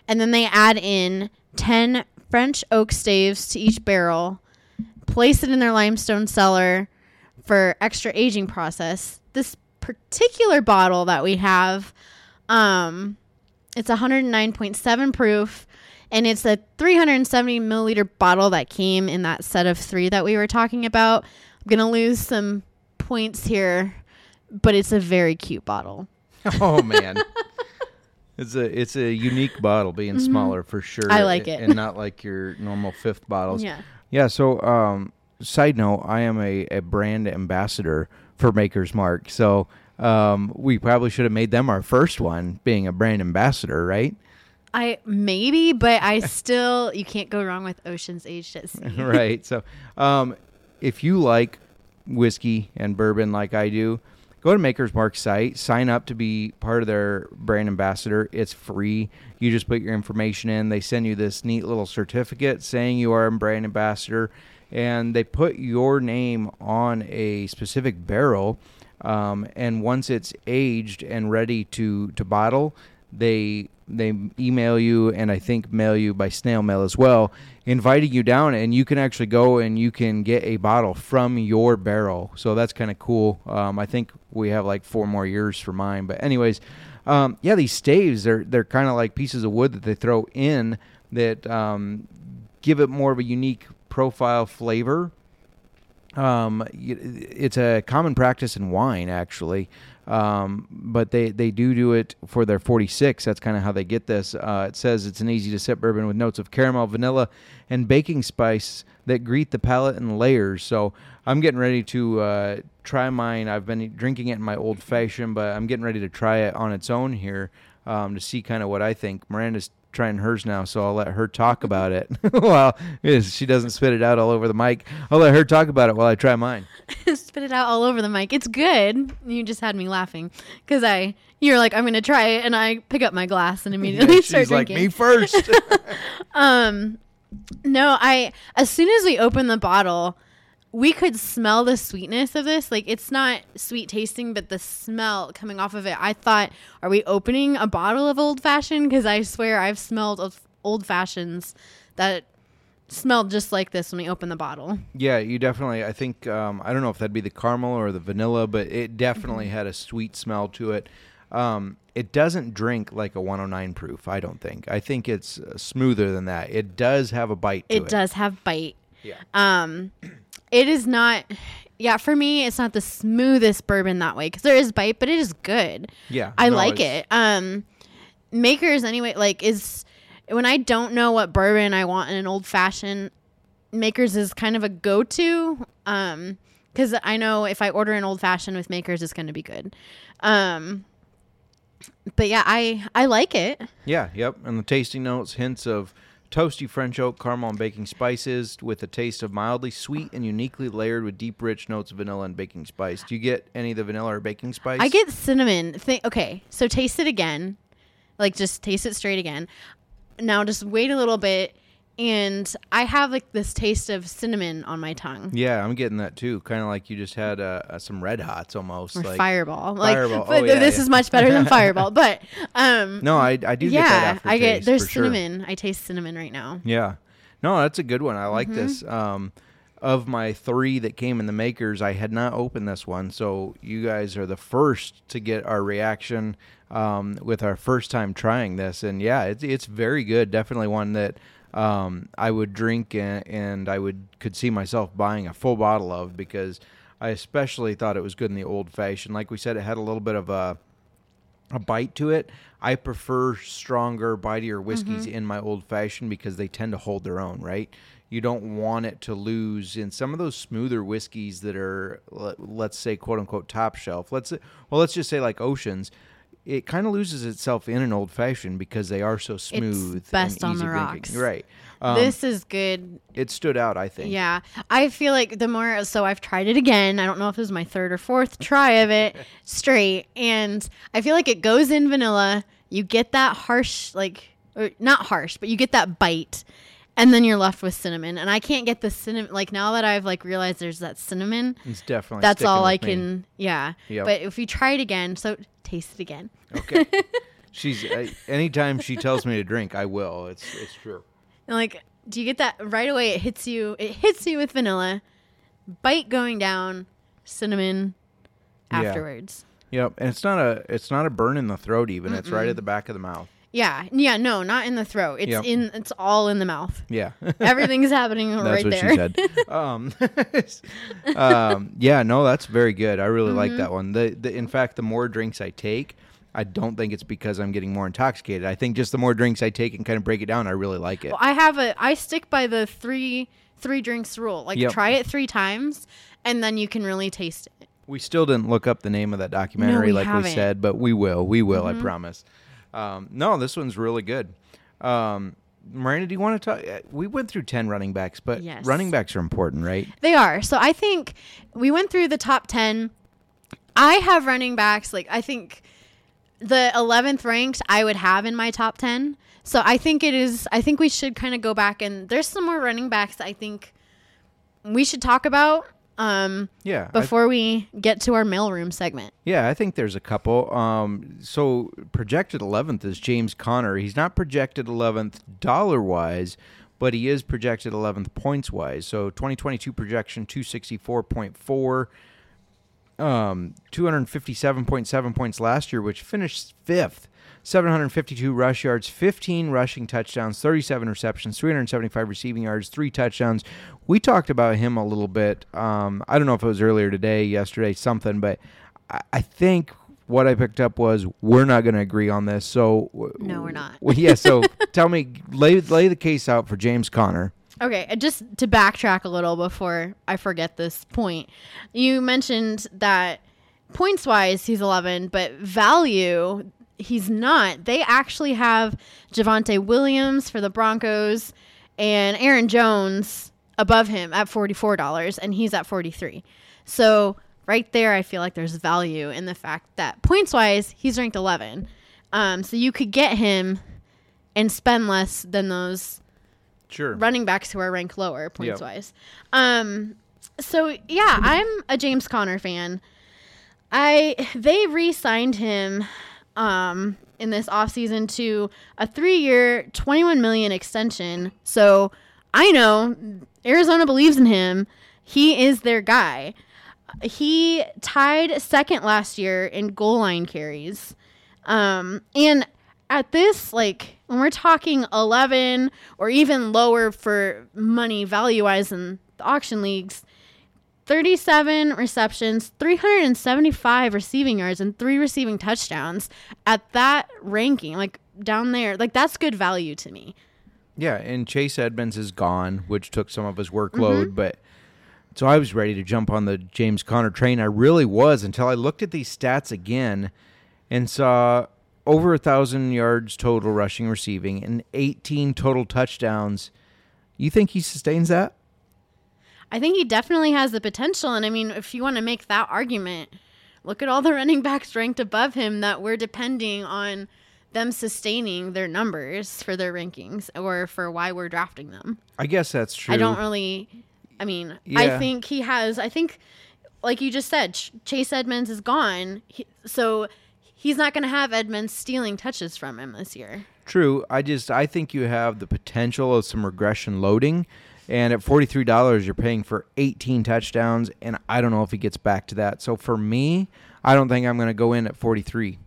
and then they add in 10 French oak staves to each barrel, place it in their limestone cellar for extra aging process. This particular bottle that we have, um, it's 109.7 proof, and it's a 370 milliliter bottle that came in that set of three that we were talking about. I'm gonna lose some points here, but it's a very cute bottle. Oh man. It's a it's a unique bottle, being smaller for sure. Mm-hmm. I like it. and not like your normal fifth bottles. Yeah. Yeah. So, um, side note, I am a, a brand ambassador for Maker's Mark. So, um, we probably should have made them our first one, being a brand ambassador, right? I maybe, but I still you can't go wrong with Oceans Aged at Sea. right. So, um, if you like whiskey and bourbon like I do, go to Maker's Mark site, sign up to be part of their brand ambassador. It's free. You just put your information in. They send you this neat little certificate saying you are a brand ambassador, and they put your name on a specific barrel. Um, and once it's aged and ready to to bottle, they they email you and I think mail you by snail mail as well, inviting you down, and you can actually go and you can get a bottle from your barrel. So that's kind of cool. Um, I think we have like four more years for mine, but anyways, um, yeah, these staves they're they're kind of like pieces of wood that they throw in that um, give it more of a unique profile flavor. Um, it's a common practice in wine, actually, um, but they, they do do it for their 46. That's kind of how they get this. Uh, it says it's an easy to sip bourbon with notes of caramel, vanilla, and baking spice that greet the palate in layers. So I'm getting ready to uh, try mine. I've been drinking it in my old fashioned, but I'm getting ready to try it on its own here um, to see kind of what I think. Miranda's trying hers now, so I'll let her talk about it. well, she doesn't spit it out all over the mic. I'll let her talk about it while I try mine. Spit it out all over the mic. It's good. You just had me laughing because I you're like I'm gonna try it, and I pick up my glass and immediately start She's like drinking. me first. Um, no, I as soon as we opened the bottle, we could smell the sweetness of this. Like it's not sweet tasting, but the smell coming off of it. I thought, are we opening a bottle of old fashioned? Because I swear I've smelled of old fashions that smelled just like this when we opened the bottle. Yeah, you definitely. I think um, I don't know if that'd be the caramel or the vanilla, but it definitely Mm-hmm. had a sweet smell to it. Um, it doesn't drink like a 109 proof. I don't think. I think it's uh, smoother than that. It does have a bite to it. It does have bite. Yeah. Um, it is not. Yeah, for me, it's not the smoothest bourbon that way because there is bite, but it is good. Yeah, I no, like it. Um, makers anyway, like is when I don't know what bourbon I want in an old fashioned, makers is kind of a go to. Um, because I know if I order an old fashioned with makers, it's going to be good. Um, but yeah, I I like it. Yeah, yep. And the tasting notes, hints of toasty French oak, caramel, and baking spices, with a taste of mildly sweet and uniquely layered with deep, rich notes of vanilla and baking spice. Do you get any of the vanilla or baking spice? I get cinnamon. Okay, so taste it again. Like just taste it straight again. Now just wait a little bit and I have like this taste of cinnamon on my tongue. Yeah, I'm getting that too. Kind of like you just had uh, uh, some red hots almost. Or like, fireball. Like Fireball. but Oh, yeah, this yeah. is much better than fireball. But um No, I, I do get that yeah, aftertaste. I get there's for sure. cinnamon. I taste cinnamon right now. Yeah. No, that's a good one. I like Mm-hmm. this. Um, of my three that came in the makers, I had not opened this one. So you guys are the first to get our reaction um, with our first time trying this. And yeah, it's, it's very good. Definitely one that um, I would drink and, and I would could see myself buying a full bottle of because I especially thought it was good in the old fashioned. Like we said, it had a little bit of a a bite to it. I prefer stronger, bitier whiskeys Mm-hmm. in my old fashioned because they tend to hold their own, right? You don't want it to lose in some of those smoother whiskeys that are, let- let's say, quote unquote, top shelf. Let's well, let's just say like Oceans. It kind of loses itself in an old fashioned because they are so smooth. best and on the easy drinking. rocks. right? Um, this is good. it stood out, I think. Yeah. I feel like the more so I've tried it again. I don't know if this is my third or fourth try of it straight and I feel like it goes in vanilla. You get that harsh like not harsh, but you get that bite and then you're left with cinnamon and I can't get the cinnamon like now that I've like realized there's that cinnamon. It's definitely That's all I with me. can yeah. Yep. But if you try it again, so taste it again. Okay. She's I, anytime she tells me to drink, I will. It's it's true. And like, do you get that right away? It hits you. It hits you with vanilla, bite going down, cinnamon Yeah. afterwards. Yep, and it's not a it's not a burn in the throat even. It's right at the back of the mouth. Yeah, yeah, no, not in the throat. It's Yep. in. It's all in the mouth. Yeah. Everything's happening right That's what there. she said. um, um, yeah, no, that's very good. I really Mm-hmm. like that one. The, the in fact, the more drinks I take, I don't think it's because I'm getting more intoxicated. I think just the more drinks I take and kind of break it down, I really like it. Well, I have a. I stick by the three three drinks rule. Like Yep. try it three times, and then you can really taste it. We still didn't look up the name of that documentary, like we haven't. Mm-hmm. said, but we will. We will. I promise. Um, no, this one's really good. Um, Miranda, do you want to talk? uh, We went through ten running backs, but Yes. running backs are important, right? They are. So I think we went through the top 10. I have running backs like I think the 11th ranked I would have in my top 10. So I think it is I think we should kind of go back and there's some more running backs I think we should talk about um Yeah. I- before we get to our mailroom segment. Yeah, I think there's a couple. Um, so projected 11th is James Conner. He's not projected 11th dollar wise, but he is projected 11th points wise. So 2022 projection 264.4, um, 257.7 points last year, which finished fifth. 752 rush yards, 15 rushing touchdowns, 37 receptions, 375 receiving yards, three touchdowns. We talked about him a little bit. Um, I don't know if it was earlier today, yesterday, something, but I, I think what I picked up was we're not going to agree on this. So No, we're not. Well, yeah. So tell me, lay lay the case out for James Conner. Okay, just to backtrack a little before I forget this point. You mentioned that points wise he's 11, but value he's not. They actually have Javonte Williams for the Broncos and Aaron Jones above him at $44 and he's at 43. So, right there I feel like there's value in the fact that points wise he's ranked 11. Um, so you could get him and spend less than those Sure. running backs who are ranked lower points Yep. wise. Um, so yeah, I'm a James Conner fan. I they re-signed him um in this offseason to a 3-year 21 million extension. So I know Arizona believes in him. He is their guy. He tied second last year in goal line carries. Um, and at this, like when we're talking 11 or even lower for money value wise in the auction leagues, 37 receptions, 375 receiving yards, and three receiving touchdowns at that ranking, like down there, like that's good value to me. Yeah, and Chase Edmonds is gone, which took some of his workload, mm-hmm. but so I was ready to jump on the James Conner train. I really was until I looked at these stats again and saw over a thousand yards total rushing receiving and 18 total touchdowns. You think he sustains that? I think he definitely has the potential. And I mean, if you want to make that argument, look at all the running backs ranked above him that we're depending on them sustaining their numbers for their rankings or for why we're drafting them. I guess that's true. I don't really. I mean, I think he has. I think, like you just said, Ch- Chase Edmonds is gone, he, so he's not going to have Edmonds stealing touches from him this year. True. I just I think you have the potential of some regression loading. And at forty three dollars you're paying for eighteen touchdowns and I don't know if he gets back to that. So for me, I don't think I'm gonna go in at forty three.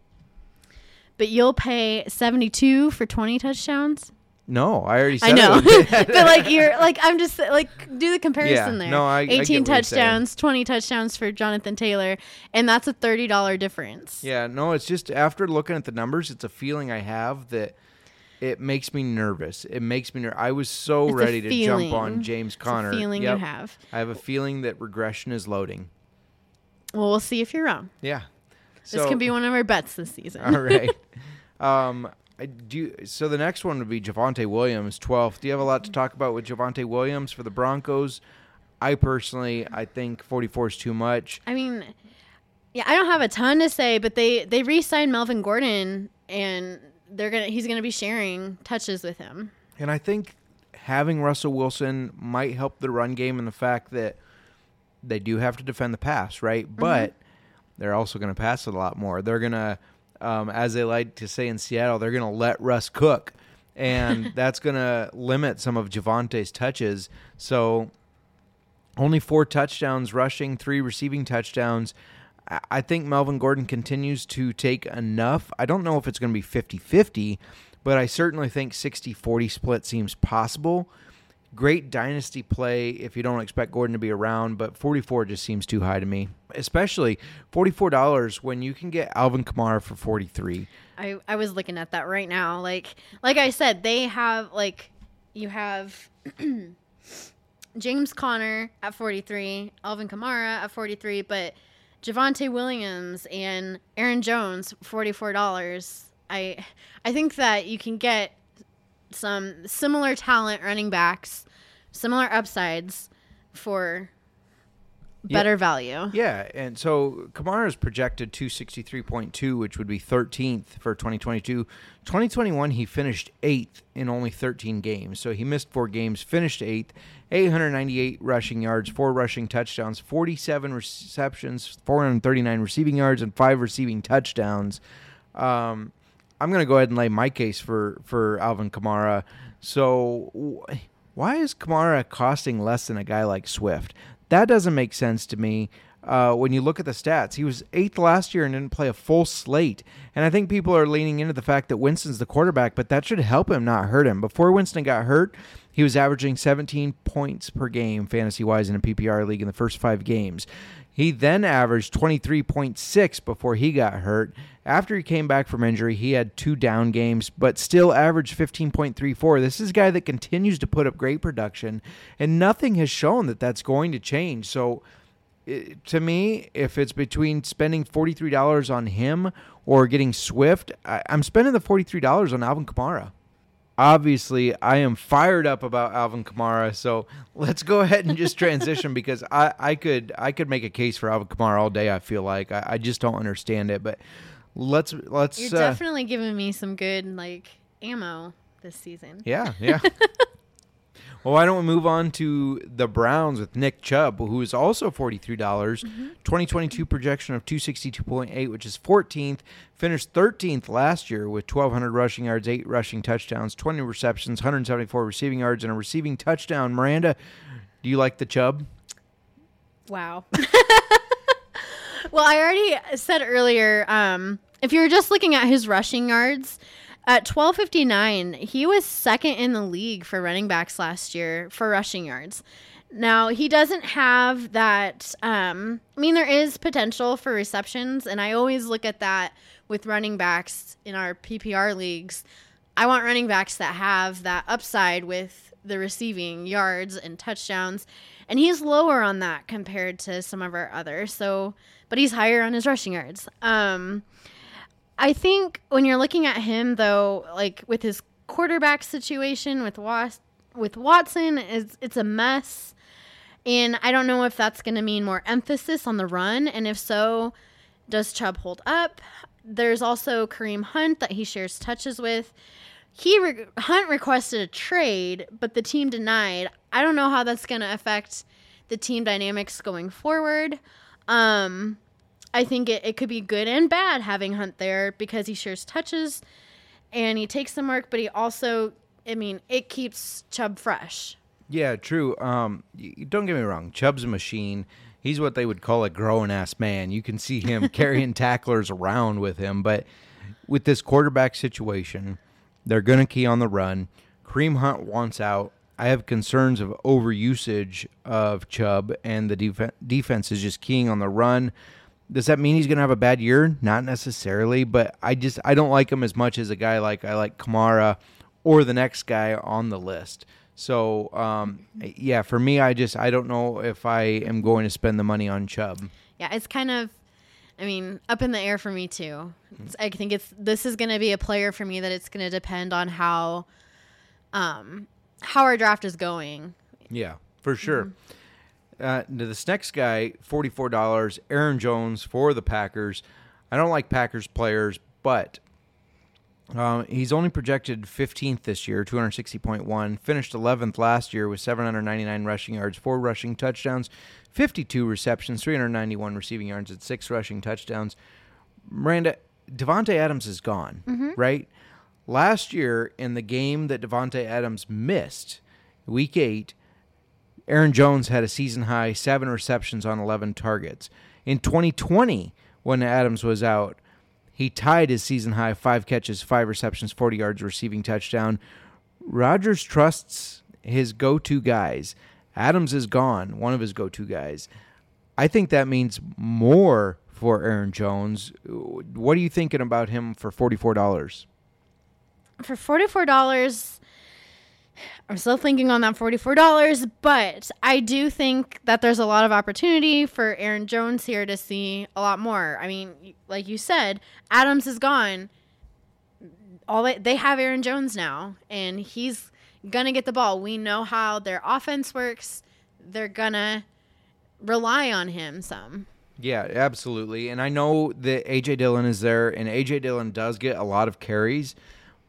But you'll pay seventy two for twenty touchdowns. No, I already said I know, but like you're like I'm just like do the comparison Yeah, there. no, I- I get 18 what you're touchdowns, 20 touchdowns for Jonathan Taylor, and that's a thirty dollar difference. yeah, no, it's just after looking at the numbers, it's a feeling I have that it makes me nervous. It makes me nervous. I was so It's ready to jump on James Conner. feeling you have. I have a feeling that regression is loading. Well, we'll see if you're wrong. Yeah. This So- can be one of our bets this season. All right. Um, I do so. The next one would be Javonte Williams, 12th. Do you have a lot to talk about with Javonte Williams for the Broncos? I personally, I think 44 is too much. I mean, yeah, I don't have a ton to say, but they they re-signed Melvin Gordon, and they're gonna he's gonna be sharing touches with him. And I think having Russell Wilson might help the run game and the fact that they do have to defend the pass, right? But they're also going to pass it a lot more. They're going to, um, as they like to say in Seattle, they're going to let Russ cook. And that's going to limit some of Javonte's touches. So only four touchdowns rushing, three receiving touchdowns. I- think Melvin Gordon continues to take enough. I don't know if it's going to be 50 50, but I certainly think 60 40 split seems possible. Great dynasty play if you don't expect Gordon to be around, but 44 just seems too high to me. Especially $44 when you can get Alvin Kamara for 43. I I was looking at that right now. Like like I said, they have like you have James Conner at 43, Alvin Kamara at 43, but Javonte Williams and Aaron Jones $44. I I think that you can get some similar talent running backs, similar upsides for Yeah. better value. Yeah, and so Kamara is projected 263.2, which would be 13th for 2022. 2021, he finished eighth in only 13 games. So he missed four games, finished eighth, 898 rushing yards, four rushing touchdowns, 47 receptions, 439 receiving yards, and five receiving touchdowns. Um, I'm going to go ahead and lay my case for, for Alvin Kamara. So wh- why is Kamara costing less than a guy like Swift? That doesn't make sense to me. Uh, when you look at the stats, he was eighth last year and didn't play a full slate. And I think people are leaning into the fact that Winston's the quarterback, but that should help him, not hurt him. Before Winston got hurt, he was averaging 17 points per game fantasy wise in a PPR league in the first five games. He then averaged 23.6 before he got hurt. After he came back from injury, he had two down games, but still averaged 15.34. This is a guy that continues to put up great production, and nothing has shown that that's going to change. So, it, to me, if it's between spending $43 on him or getting Swift, I, I'm spending the $43 on Alvin Kamara. Obviously, I am fired up about Alvin Kamara, so let's go ahead and just transition because I, I could I could make a case for Alvin Kamara all day. I feel like I, I just don't understand it, but let's let's You're uh, definitely giving me some good like ammo this season. Yeah, yeah. well, why don't we move on to the Browns with Nick Chubb, who is also $43. dollars 2022 projection of 262.8, which is 14th. Finished 13th last year with 1,200 rushing yards, 8 rushing touchdowns, 20 receptions, 174 receiving yards, and a receiving touchdown. Miranda, do you like the Chubb? Wow. well, I already said earlier, um, if you're just looking at his rushing yards, at 1259, he was second in the league for running backs last year for rushing yards. Now, he doesn't have that. Um, I mean, there is potential for receptions, and I always look at that with running backs in our PPR leagues. I want running backs that have that upside with the receiving yards and touchdowns, and he's lower on that compared to some of our others. So, but he's higher on his rushing yards. Um, I think when you're looking at him, though, like with his quarterback situation with Was- with Watson, it's it's a mess. And I don't know if that's going to mean more emphasis on the run. And if so, does Chubb hold up? There's also Kareem Hunt that he shares touches with. He re- Hunt requested a trade, but the team denied. I don't know how that's going to affect the team dynamics going forward. Um, I think it, it could be good and bad having Hunt there because he shares touches and he takes some work, but he also, I mean, it keeps Chubb fresh. Yeah, true. Um, don't get me wrong. Chubb's a machine. He's what they would call a grown ass man. You can see him carrying tacklers around with him, but with this quarterback situation, they're going to key on the run. Kareem Hunt wants out. I have concerns of overusage of Chubb, and the def- defense is just keying on the run. Does that mean he's going to have a bad year? Not necessarily, but I just I don't like him as much as a guy like I like Kamara or the next guy on the list. So um, yeah, for me, I just I don't know if I am going to spend the money on Chubb. Yeah, it's kind of, I mean, up in the air for me too. It's, I think it's this is going to be a player for me that it's going to depend on how, um, how our draft is going. Yeah, for sure. Uh, to this next guy, forty-four dollars. Aaron Jones for the Packers. I don't like Packers players, but uh, he's only projected fifteenth this year, two hundred sixty point one. Finished eleventh last year with seven hundred ninety-nine rushing yards, four rushing touchdowns, fifty-two receptions, three hundred ninety-one receiving yards, and six rushing touchdowns. Miranda, Davante Adams is gone, right? Last year in the game that Davante Adams missed, week eight, Aaron Jones had a season high seven receptions on 11 targets. In 2020, when Adams was out, he tied his season high five catches, five receptions, 40 yards, receiving touchdown. Rodgers trusts his go to guys. Adams is gone, one of his go to guys. I think that means more for Aaron Jones. What are you thinking about him for $44? For forty four dollars, I'm still thinking on that forty four dollars, but I do think that there's a lot of opportunity for Aaron Jones here to see a lot more. I mean, like you said, Adams is gone. All they, they have Aaron Jones now, and he's gonna get the ball. We know how their offense works. They're gonna rely on him some. Yeah, absolutely. And I know that AJ Dillon is there, and AJ Dillon does get a lot of carries,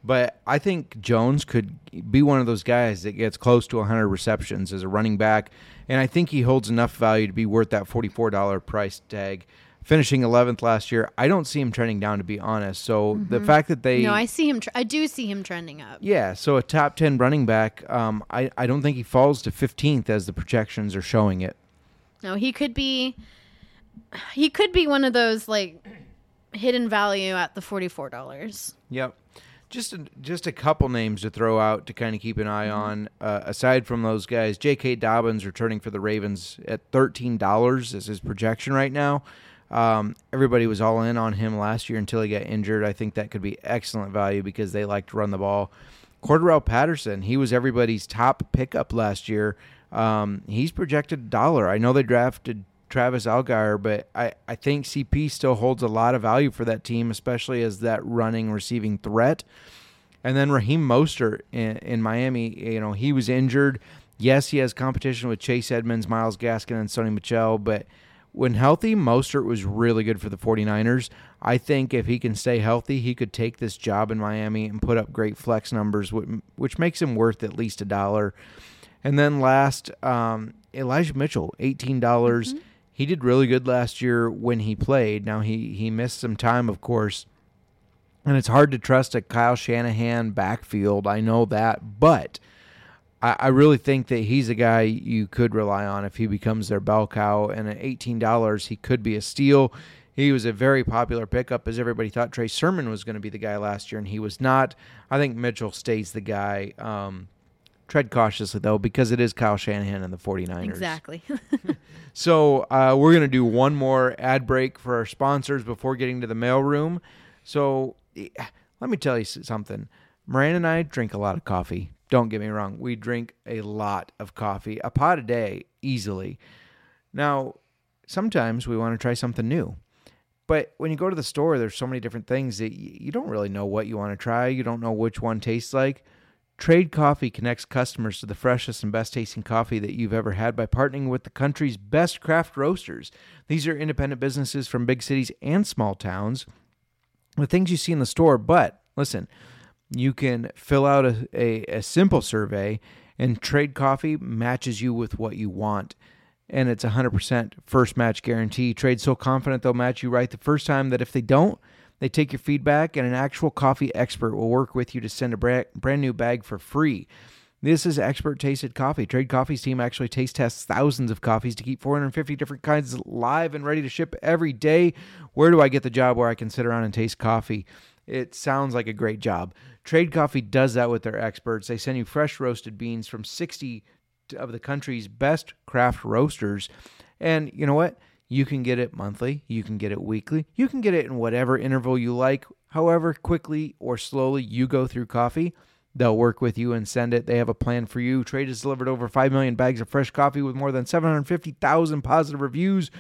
but I think Jones could be one of those guys that gets close to 100 receptions as a running back, and I think he holds enough value to be worth that $44 price tag. Finishing 11th last year, I don't see him trending down to be honest. So the fact that they No, I see him. Tr- I do see him trending up. yeah, so a top 10 running back, um, I, I don't think he falls to 15th as the projections are showing it. No, he could be. He could be one of those like hidden value at the forty four dollars. Yep. Just a, just a couple names to throw out to kind of keep an eye on. Uh, aside from those guys, J.K. Dobbins returning for the Ravens at thirteen dollars is his projection right now. Um, everybody was all in on him last year until he got injured. I think that could be excellent value because they like to run the ball. Cordarrelle Patterson, he was everybody's top pickup last year. Um, he's projected dollar. I know they drafted Travis Allgeier, but I, I think CP still holds a lot of value for that team, especially as that running receiving threat. And then Raheem Mostert in, in Miami, you know, he was injured. Yes, he has competition with Chase Edmonds, Myles Gaskin, and Sony Michel, but when healthy, Mostert was really good for the 49ers. I think if he can stay healthy, he could take this job in Miami and put up great flex numbers, which, makes him worth at least a dollar. And then last, um, Elijah Mitchell, eighteen dollars. He did really good last year when he played. Now he he missed some time, of course, and it's hard to trust a Kyle Shanahan backfield. I know that, but I, I really think that he's a guy you could rely on if he becomes their bell cow. And at eighteen dollars, he could be a steal. He was a very popular pickup as everybody thought Trey Sermon was going to be the guy last year, and he was not. I think Mitchell stays the guy. Um, tread cautiously, though, because it is Kyle Shanahan and the 49ers. Exactly. So uh, we're gonna do one more ad break for our sponsors before getting to the mailroom. So let me tell you something. Miranda and I drink a lot of coffee. Don't get me wrong. We drink a lot of coffee, a pot a day, easily. Now, sometimes we want to try something new. But when you go to the store, there's so many different things that you don't really know what you want to try. You don't know which one tastes like. Trade Coffee connects customers to the freshest and best tasting coffee that you've ever had by partnering with the country's best craft roasters. These are independent businesses from big cities and small towns. The things you see in the store, but listen, you can fill out a, a, a simple survey, and Trade Coffee matches you with what you want. And it's 100% first match guarantee. Trade's so confident they'll match you right the first time that if they don't, they take your feedback, and an actual coffee expert will work with you to send a brand, new bag for free. This is expert tasted coffee. Trade Coffee's team actually taste tests thousands of coffees to keep 450 different kinds live and ready to ship every day. Where do I get the job where I can sit around and taste coffee? It sounds like a great job. Trade Coffee does that with their experts. They send you fresh roasted beans from 60 of the country's best craft roasters. And you know what? You can get it monthly, you can get it weekly, you can get it in whatever interval you like, however quickly or slowly you go through coffee. They'll work with you and send it. They have a plan for you. Trade has delivered over 5 million bags of fresh coffee with more than 750,000 positive reviews.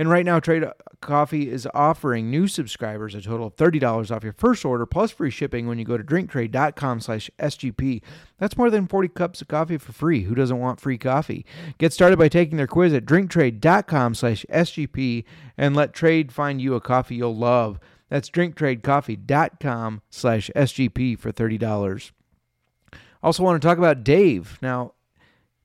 And right now, Trade Coffee is offering new subscribers a total of $30 off your first order plus free shipping when you go to drinktrade.com slash SGP. That's more than 40 cups of coffee for free. Who doesn't want free coffee? Get started by taking their quiz at drinktrade.com slash SGP and let Trade find you a coffee you'll love. That's drinktradecoffee.com slash SGP for $30. Also, want to talk about Dave. Now,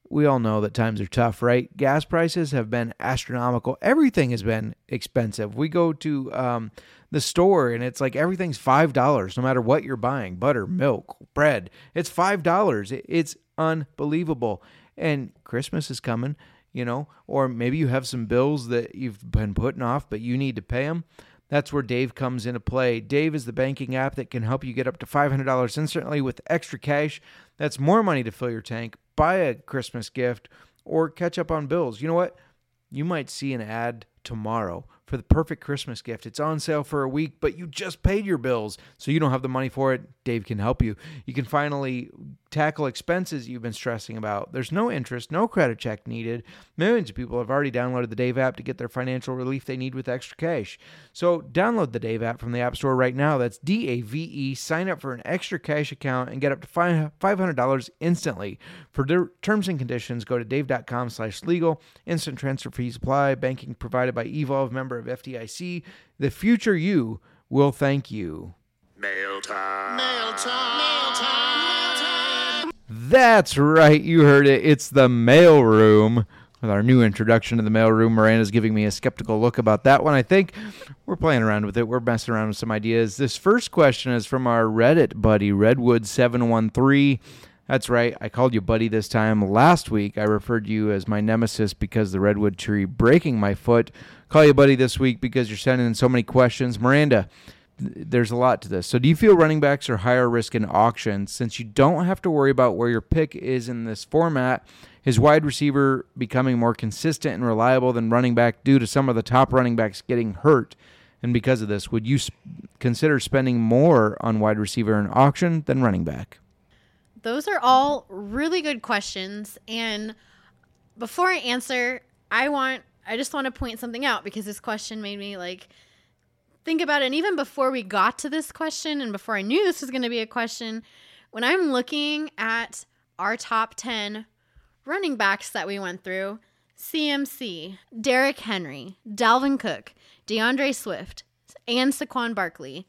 we all know that times are tough, right? Gas prices have been astronomical. Everything has been expensive. We go to um, the store and it's like everything's five dollars, no matter what you're buying: butter, milk, bread. It's five dollars. It's unbelievable. And Christmas is coming, you know, or maybe you have some bills that you've been putting off, but you need to pay them. That's where Dave comes into play. Dave is the banking app that can help you get up to $500 instantly with extra cash. That's more money to fill your tank, buy a Christmas gift, or catch up on bills. You know what? You might see an ad tomorrow for the perfect Christmas gift. It's on sale for a week, but you just paid your bills, so you don't have the money for it. Dave can help you. You can finally tackle expenses you've been stressing about. There's no interest, no credit check needed. Millions of people have already downloaded the Dave app to get their financial relief they need with extra cash. So download the Dave app from the App Store right now. That's D A V E. Sign up for an extra cash account and get up to fi- $500 instantly. For der- terms and conditions, go to dave.com slash legal. Instant transfer fees apply. Banking provided by Evolve, member of FDIC. The future you will thank you. Mail time. Mail time. Mail time. That's right, you heard it. It's the mail room. With our new introduction to the mail room, Miranda's giving me a skeptical look about that one. I think we're playing around with it. We're messing around with some ideas. This first question is from our Reddit buddy, Redwood713. That's right, I called you buddy this time. Last week, I referred to you as my nemesis because the redwood tree breaking my foot. Call you buddy this week because you're sending in so many questions. Miranda, there's a lot to this. So, do you feel running backs are higher risk in auctions since you don't have to worry about where your pick is in this format? Is wide receiver becoming more consistent and reliable than running back due to some of the top running backs getting hurt? And because of this, would you s- consider spending more on wide receiver in auction than running back? Those are all really good questions. And before I answer, I want I just want to point something out because this question made me like think about it. And even before we got to this question and before I knew this was going to be a question, when I'm looking at our top 10 running backs that we went through, CMC, Derrick Henry, Dalvin Cook, D'Andre Swift, and Saquon Barkley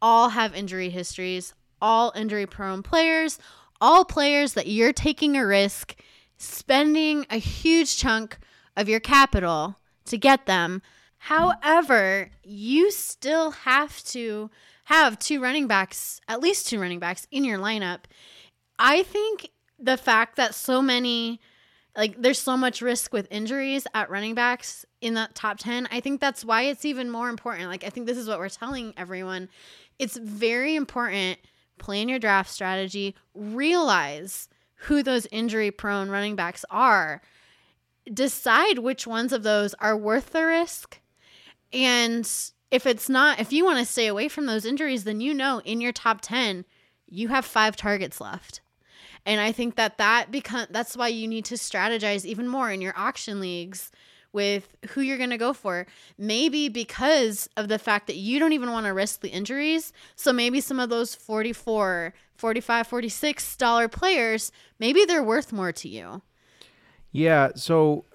all have injury histories, all injury prone players, all players that you're taking a risk, spending a huge chunk of your capital to get them. However, you still have to have two running backs, at least two running backs in your lineup. I think the fact that so many like there's so much risk with injuries at running backs in that top 10. I think that's why it's even more important. Like I think this is what we're telling everyone. It's very important plan your draft strategy, realize who those injury prone running backs are. Decide which ones of those are worth the risk. And if it's not, if you want to stay away from those injuries, then you know in your top 10, you have five targets left. And I think that that become that's why you need to strategize even more in your auction leagues with who you're going to go for. Maybe because of the fact that you don't even want to risk the injuries. So maybe some of those 44, 45, 46 dollar players, maybe they're worth more to you. Yeah, so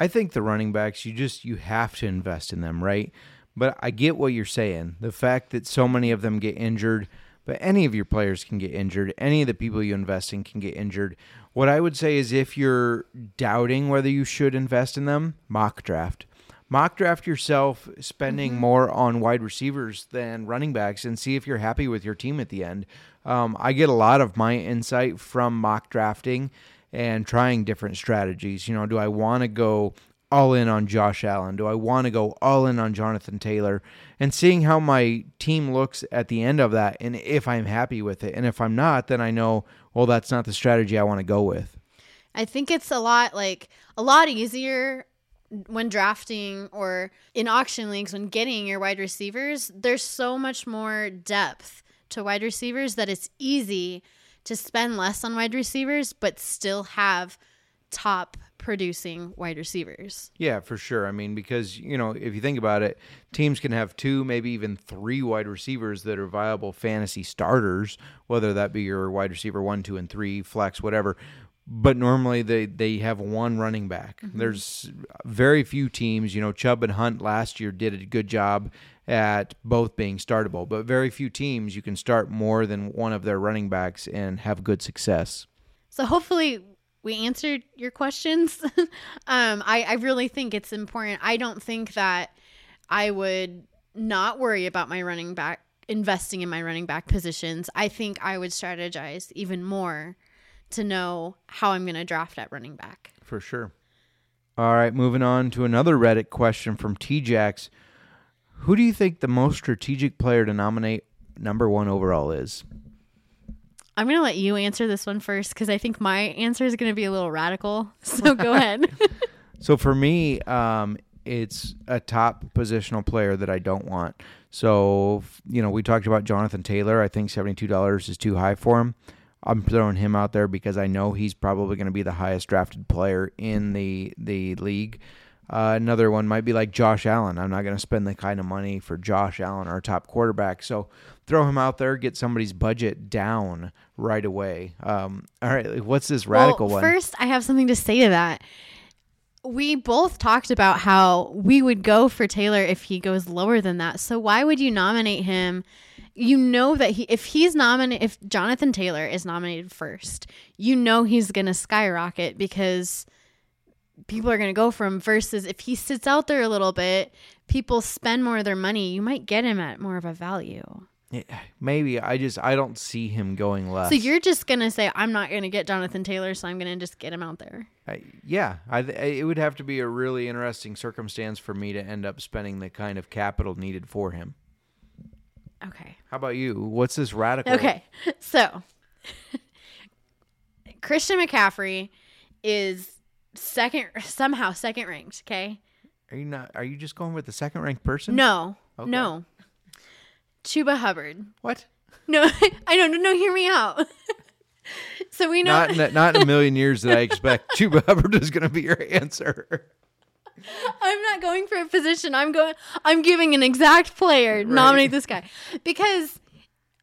I think the running backs, you just you have to invest in them, right? But I get what you're saying. The fact that so many of them get injured, but any of your players can get injured. Any of the people you invest in can get injured. What I would say is if you're doubting whether you should invest in them, mock draft. Mock draft yourself, spending more on wide receivers than running backs, and see if you're happy with your team at the end. Um, I get a lot of my insight from mock drafting and trying different strategies. You know, do I want to go all in on Josh Allen? Do I want to go all in on Jonathan Taylor? And seeing how my team looks at the end of that, and if I'm happy with it. And if I'm not, then I know, well, that's not the strategy I want to go with. I think it's a lot like a lot easier when drafting or in auction leagues when getting your wide receivers. There's so much more depth to wide receivers that it's easy to spend less on wide receivers but still have top producing wide receivers. Yeah, for sure. I mean, because, you know, if you think about it, teams can have two, maybe even three wide receivers that are viable fantasy starters, whether that be your wide receiver one, two, and three, flex, whatever. But normally they, they have one running back. There's very few teams, you know, Chubb and Hunt last year did a good job at both being startable, but very few teams you can start more than one of their running backs and have good success. So hopefully we answered your questions. um, I, I really think it's important. I don't think that I would not worry about my running back investing in my running back positions. I think I would strategize even more to know how I'm going to draft at running back. For sure. All right, moving on to another Reddit question from T-Jax. Who do you think the most strategic player to nominate number one overall is? I'm going to let you answer this one first because I think my answer is going to be a little radical. So go ahead. So for me, um, it's a top positional player that I don't want. So you know, we talked about Jonathan Taylor. I think seventy two dollars is too high for him. I'm throwing him out there because I know he's probably going to be the highest drafted player in the the league. Uh, another one might be like Josh Allen. I'm not going to spend the kind of money for Josh Allen, our top quarterback. So throw him out there, get somebody's budget down right away. Um, all right, what's this radical well, one? First, I have something to say to that. We both talked about how we would go for Taylor if he goes lower than that. So why would you nominate him? You know that he if he's nominated if Jonathan Taylor is nominated first, you know he's going to skyrocket because people are going to go for him versus if he sits out there a little bit, people spend more of their money, you might get him at more of a value. Yeah, Maybe I just I don't see him going less. So you're just going to say I'm not going to get Jonathan Taylor, so I'm going to just get him out there. I, yeah, I, it would have to be a really interesting circumstance for me to end up spending the kind of capital needed for him. Okay. How about you? What's this radical? Okay. So Christian McCaffrey is second somehow second ranked, okay? Are you not? Are you just going with the second ranked person? No. Okay. No. Chuba Hubbard. What? No, I don't no hear me out. so we know Not in, a- not in a million years that I expect Chuba Hubbard is going to be your answer. I'm not going for a position. I'm going I'm giving an exact player. Nominate this guy. Because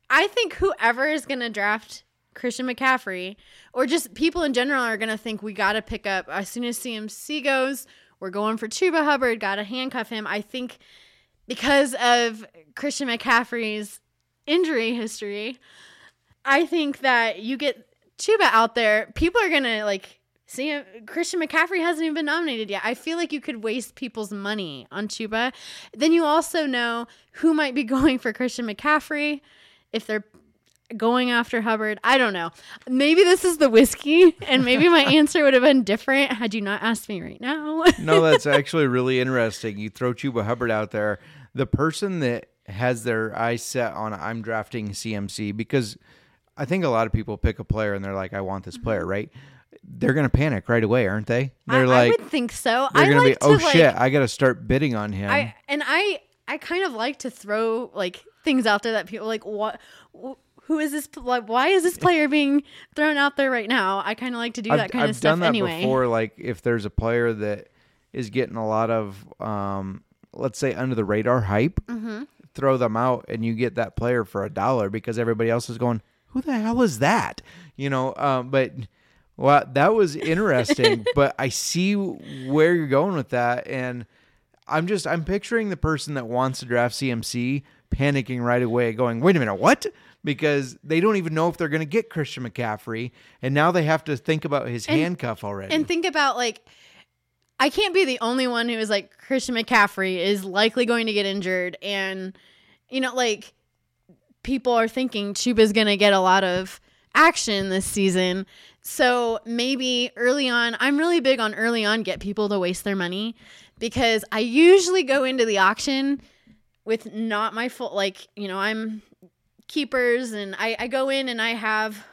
I think whoever is going to draft Christian McCaffrey or just people in general are going to think we got to pick up as soon as CMC goes, we're going for Chuba Hubbard, got to handcuff him. I think because of Christian McCaffrey's injury history, I think that you get Chuba out there, people are going to like See, uh, Christian McCaffrey hasn't even been nominated yet. I feel like you could waste people's money on Chuba. Then you also know who might be going for Christian McCaffrey if they're going after Hubbard. I don't know. Maybe this is the whiskey, and maybe my answer would have been different had you not asked me right now. no, that's actually really interesting. You throw Chuba Hubbard out there. The person that has their eyes set on I'm drafting CMC because I think a lot of people pick a player and they're like, I want this player, right? They're gonna panic right away, aren't they? They're. I, like, I would think so. they're I gonna like be, oh to, like, shit, I gotta start bidding on him. I and I I kind of like to throw like things out there that people like what who is this like why is this player being thrown out there right now? I kind of like to do that kind I've of stuff done that anyway. before. Like if there's a player that is getting a lot of, um, let's say, under the radar hype, Mm-hmm. throw them out, and you get that player for a dollar because everybody else is going, "Who the hell is that?" You know. Um, but well, that was interesting. but I see where you're going with that, and I'm just I'm picturing the person that wants to draft CMC panicking right away, going, "Wait a minute, what?" Because they don't even know if they're going to get Christian McCaffrey, and now they have to think about his handcuff already. and think about like I can't be the only one who is like Christian McCaffrey is likely going to get injured and you know like people are thinking Chuba's going to get a lot of action this season. So maybe early on, I'm really big on early on get people to waste their money because I usually go into the auction with not my full like, you know, I'm keepers and I, I go in and I have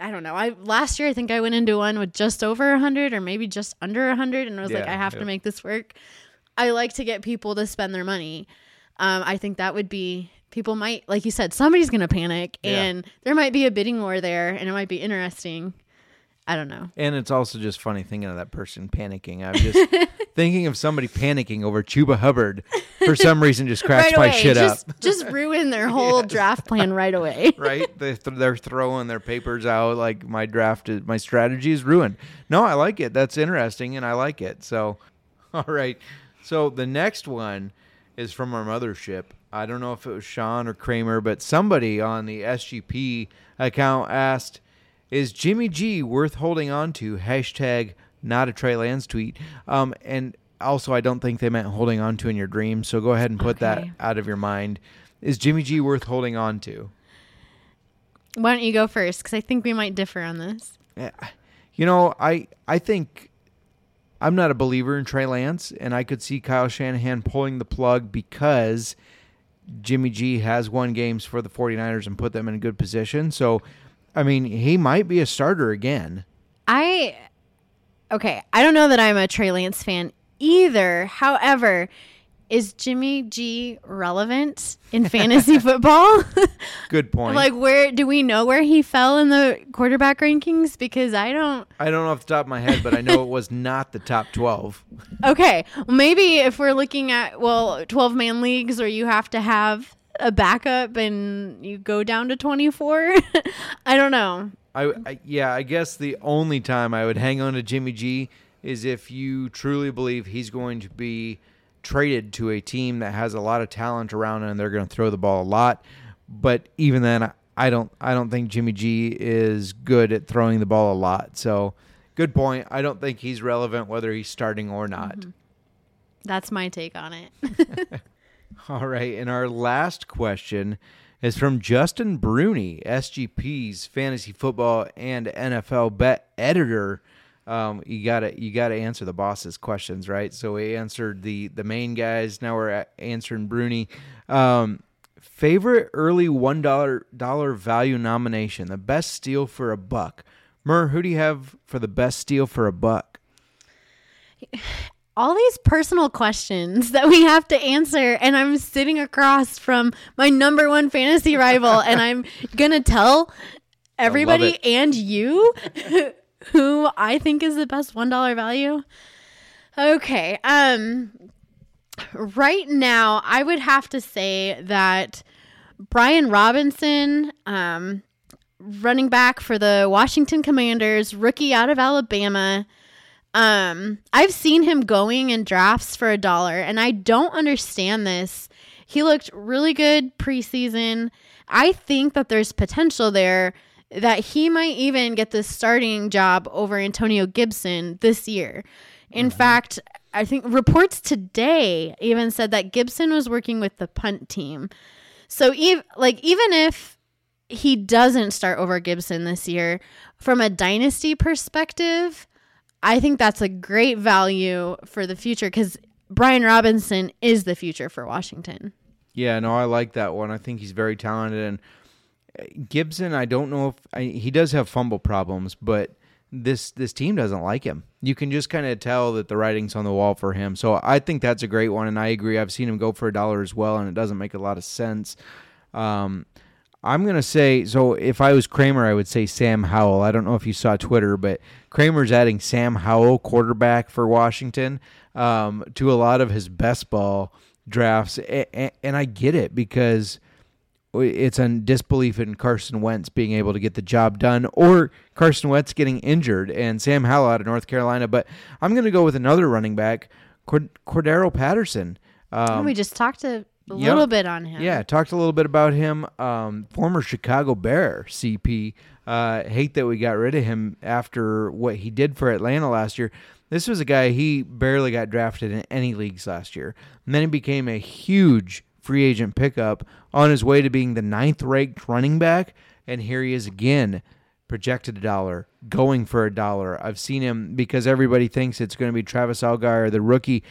I don't know. I last year I think I went into one with just over a hundred or maybe just under a hundred, and I was like, I have yeah. to make this work. I like to get people to spend their money. Um, I think that would be people might, like you said, somebody's gonna panic, Yeah. and there might be a bidding war there, and it might be interesting. I don't know. And it's also just funny thinking of that person panicking. I'm just thinking of somebody panicking over Chuba Hubbard for some reason just cracks right my away, shit just up. just ruin their whole draft plan right away. right? They th- they're throwing their papers out like my draft is my strategy is ruined. No, I like it. That's interesting and I like it. So all right. So the next one is from our mothership. I don't know if it was Sean or Kramer, but somebody on the SGP account asked, "Is Jimmy G worth holding on to?" Hashtag not a Trey Lance tweet. Um, and also, I don't think they meant holding on to in your dreams. So go ahead and put that out of your mind. Is Jimmy G worth holding on to? Why don't you go first? Because I think we might differ on this. Yeah. You know, I I think I'm not a believer in Trey Lance, and I could see Kyle Shanahan pulling the plug because Jimmy G has won games for the 49ers and put them in a good position. So, I mean, he might be a starter again. I okay. I don't know that I'm a Trey Lance fan either. However, is Jimmy G relevant in fantasy football? Good point. like, where do we know where he fell in the quarterback rankings? Because I don't. I don't know off the top of my head, but I know it was not the top 12. Okay, Well, maybe if we're looking at well, 12 man leagues where you have to have a backup and you go down to 24. I don't know. I, I yeah, I guess the only time I would hang on to Jimmy G is if you truly believe he's going to be traded to a team that has a lot of talent around and they're going to throw the ball a lot. But even then, I- don't I don't think Jimmy G is good at throwing the ball a lot. So, good point. I don't think he's relevant whether he's starting or not. Mm-hmm. That's my take on it. All right, and our last question is from Justin Bruni, SGP's fantasy football and NFL bet editor. Um, you gotta you gotta answer the boss's questions, right? So we answered the the main guys. Now we're answering Bruni. Um, favorite early one dollar dollar value nomination, the best steal for a buck. Mur, who do you have for the best steal for a buck? all these personal questions that we have to answer and i'm sitting across from my number one fantasy rival and i'm gonna tell everybody and you who i think is the best one dollar value okay um right now i would have to say that brian robinson um running back for the washington commanders rookie out of alabama um, I've seen him going in drafts for a dollar, and I don't understand this. He looked really good preseason. I think that there's potential there that he might even get the starting job over Antonio Gibson this year. In mm-hmm. fact, I think reports today even said that Gibson was working with the punt team. So, ev- like, even if he doesn't start over Gibson this year, from a dynasty perspective, I think that's a great value for the future because Brian Robinson is the future for Washington. Yeah, no, I like that one. I think he's very talented. And Gibson, I don't know if I, he does have fumble problems, but this this team doesn't like him. You can just kind of tell that the writing's on the wall for him. So I think that's a great one, and I agree. I've seen him go for a dollar as well, and it doesn't make a lot of sense. Um, I'm gonna say so. If I was Kramer, I would say Sam Howell. I don't know if you saw Twitter, but Kramer's adding Sam Howell, quarterback for Washington, um, to a lot of his best ball drafts, and, and I get it because it's a disbelief in Carson Wentz being able to get the job done, or Carson Wentz getting injured, and Sam Howell out of North Carolina. But I'm going to go with another running back, Cord- Cordarrelle Patterson. Um, we just talked a, a yep. little bit on him. Yeah, talked a little bit about him. Um, former Chicago Bear, CP. Uh, hate that we got rid of him after what he did for Atlanta last year. This was a guy he barely got drafted in any leagues last year. And then he became a huge free agent pickup on his way to being the ninth ranked running back. And here he is again, projected a dollar, going for a dollar. I've seen him because everybody thinks it's going to be Travis Allgeier, the rookie.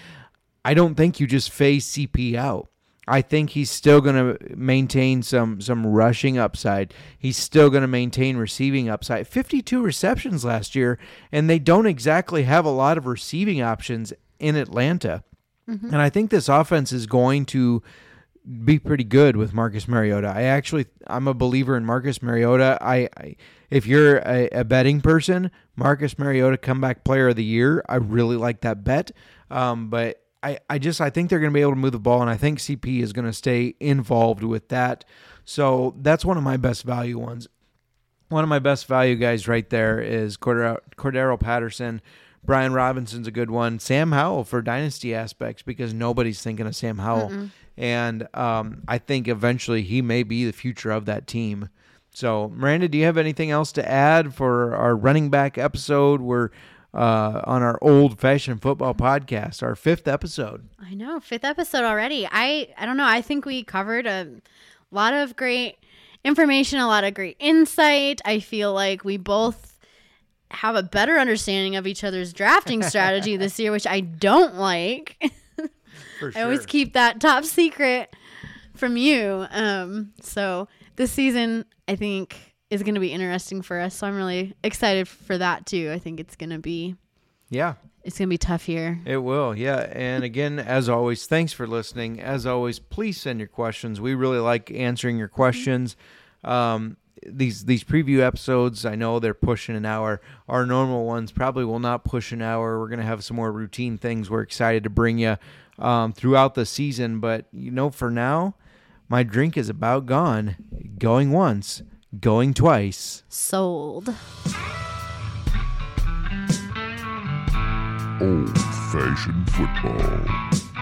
I don't think you just phase CP out. I think he's still going to maintain some some rushing upside. He's still going to maintain receiving upside. 52 receptions last year, and they don't exactly have a lot of receiving options in Atlanta. Mm-hmm. And I think this offense is going to be pretty good with Marcus Mariota. I actually I'm a believer in Marcus Mariota. I, I if you're a, a, betting person, Marcus Mariota comeback player of the year. I really like that bet. Um, but I, I just I think they're going to be able to move the ball, and I think CP is going to stay involved with that. So that's one of my best value ones. One of my best value guys right there is Cordarrelle, Cordarrelle Patterson. Brian Robinson's a good one. Sam Howell for dynasty aspects because nobody's thinking of Sam Howell, Mm-mm. And um, I think eventually he may be the future of that team. So, Miranda, do you have anything else to add for our running back episode? We're uh, on our old fashioned football podcast, our fifth episode. I know, fifth episode already. I I don't know. I think we covered a lot of great information, a lot of great insight. I feel like we both have a better understanding of each other's drafting strategy this year, which I don't like. Sure. I always keep that top secret from you. Um, so this season, I think is going to be interesting for us. So I'm really excited for that too. I think it's going to be yeah. It's going to be tough here. It will. Yeah. And again, as always, thanks for listening. As always, please send your questions. We really like answering your questions. Um, these these preview episodes, I know they're pushing an hour. Our normal ones probably will not push an hour. We're gonna have some more routine things. We're excited to bring you um, throughout the season, but you know, for now, my drink is about gone. Going once, Going twice. Sold. Old fashioned football.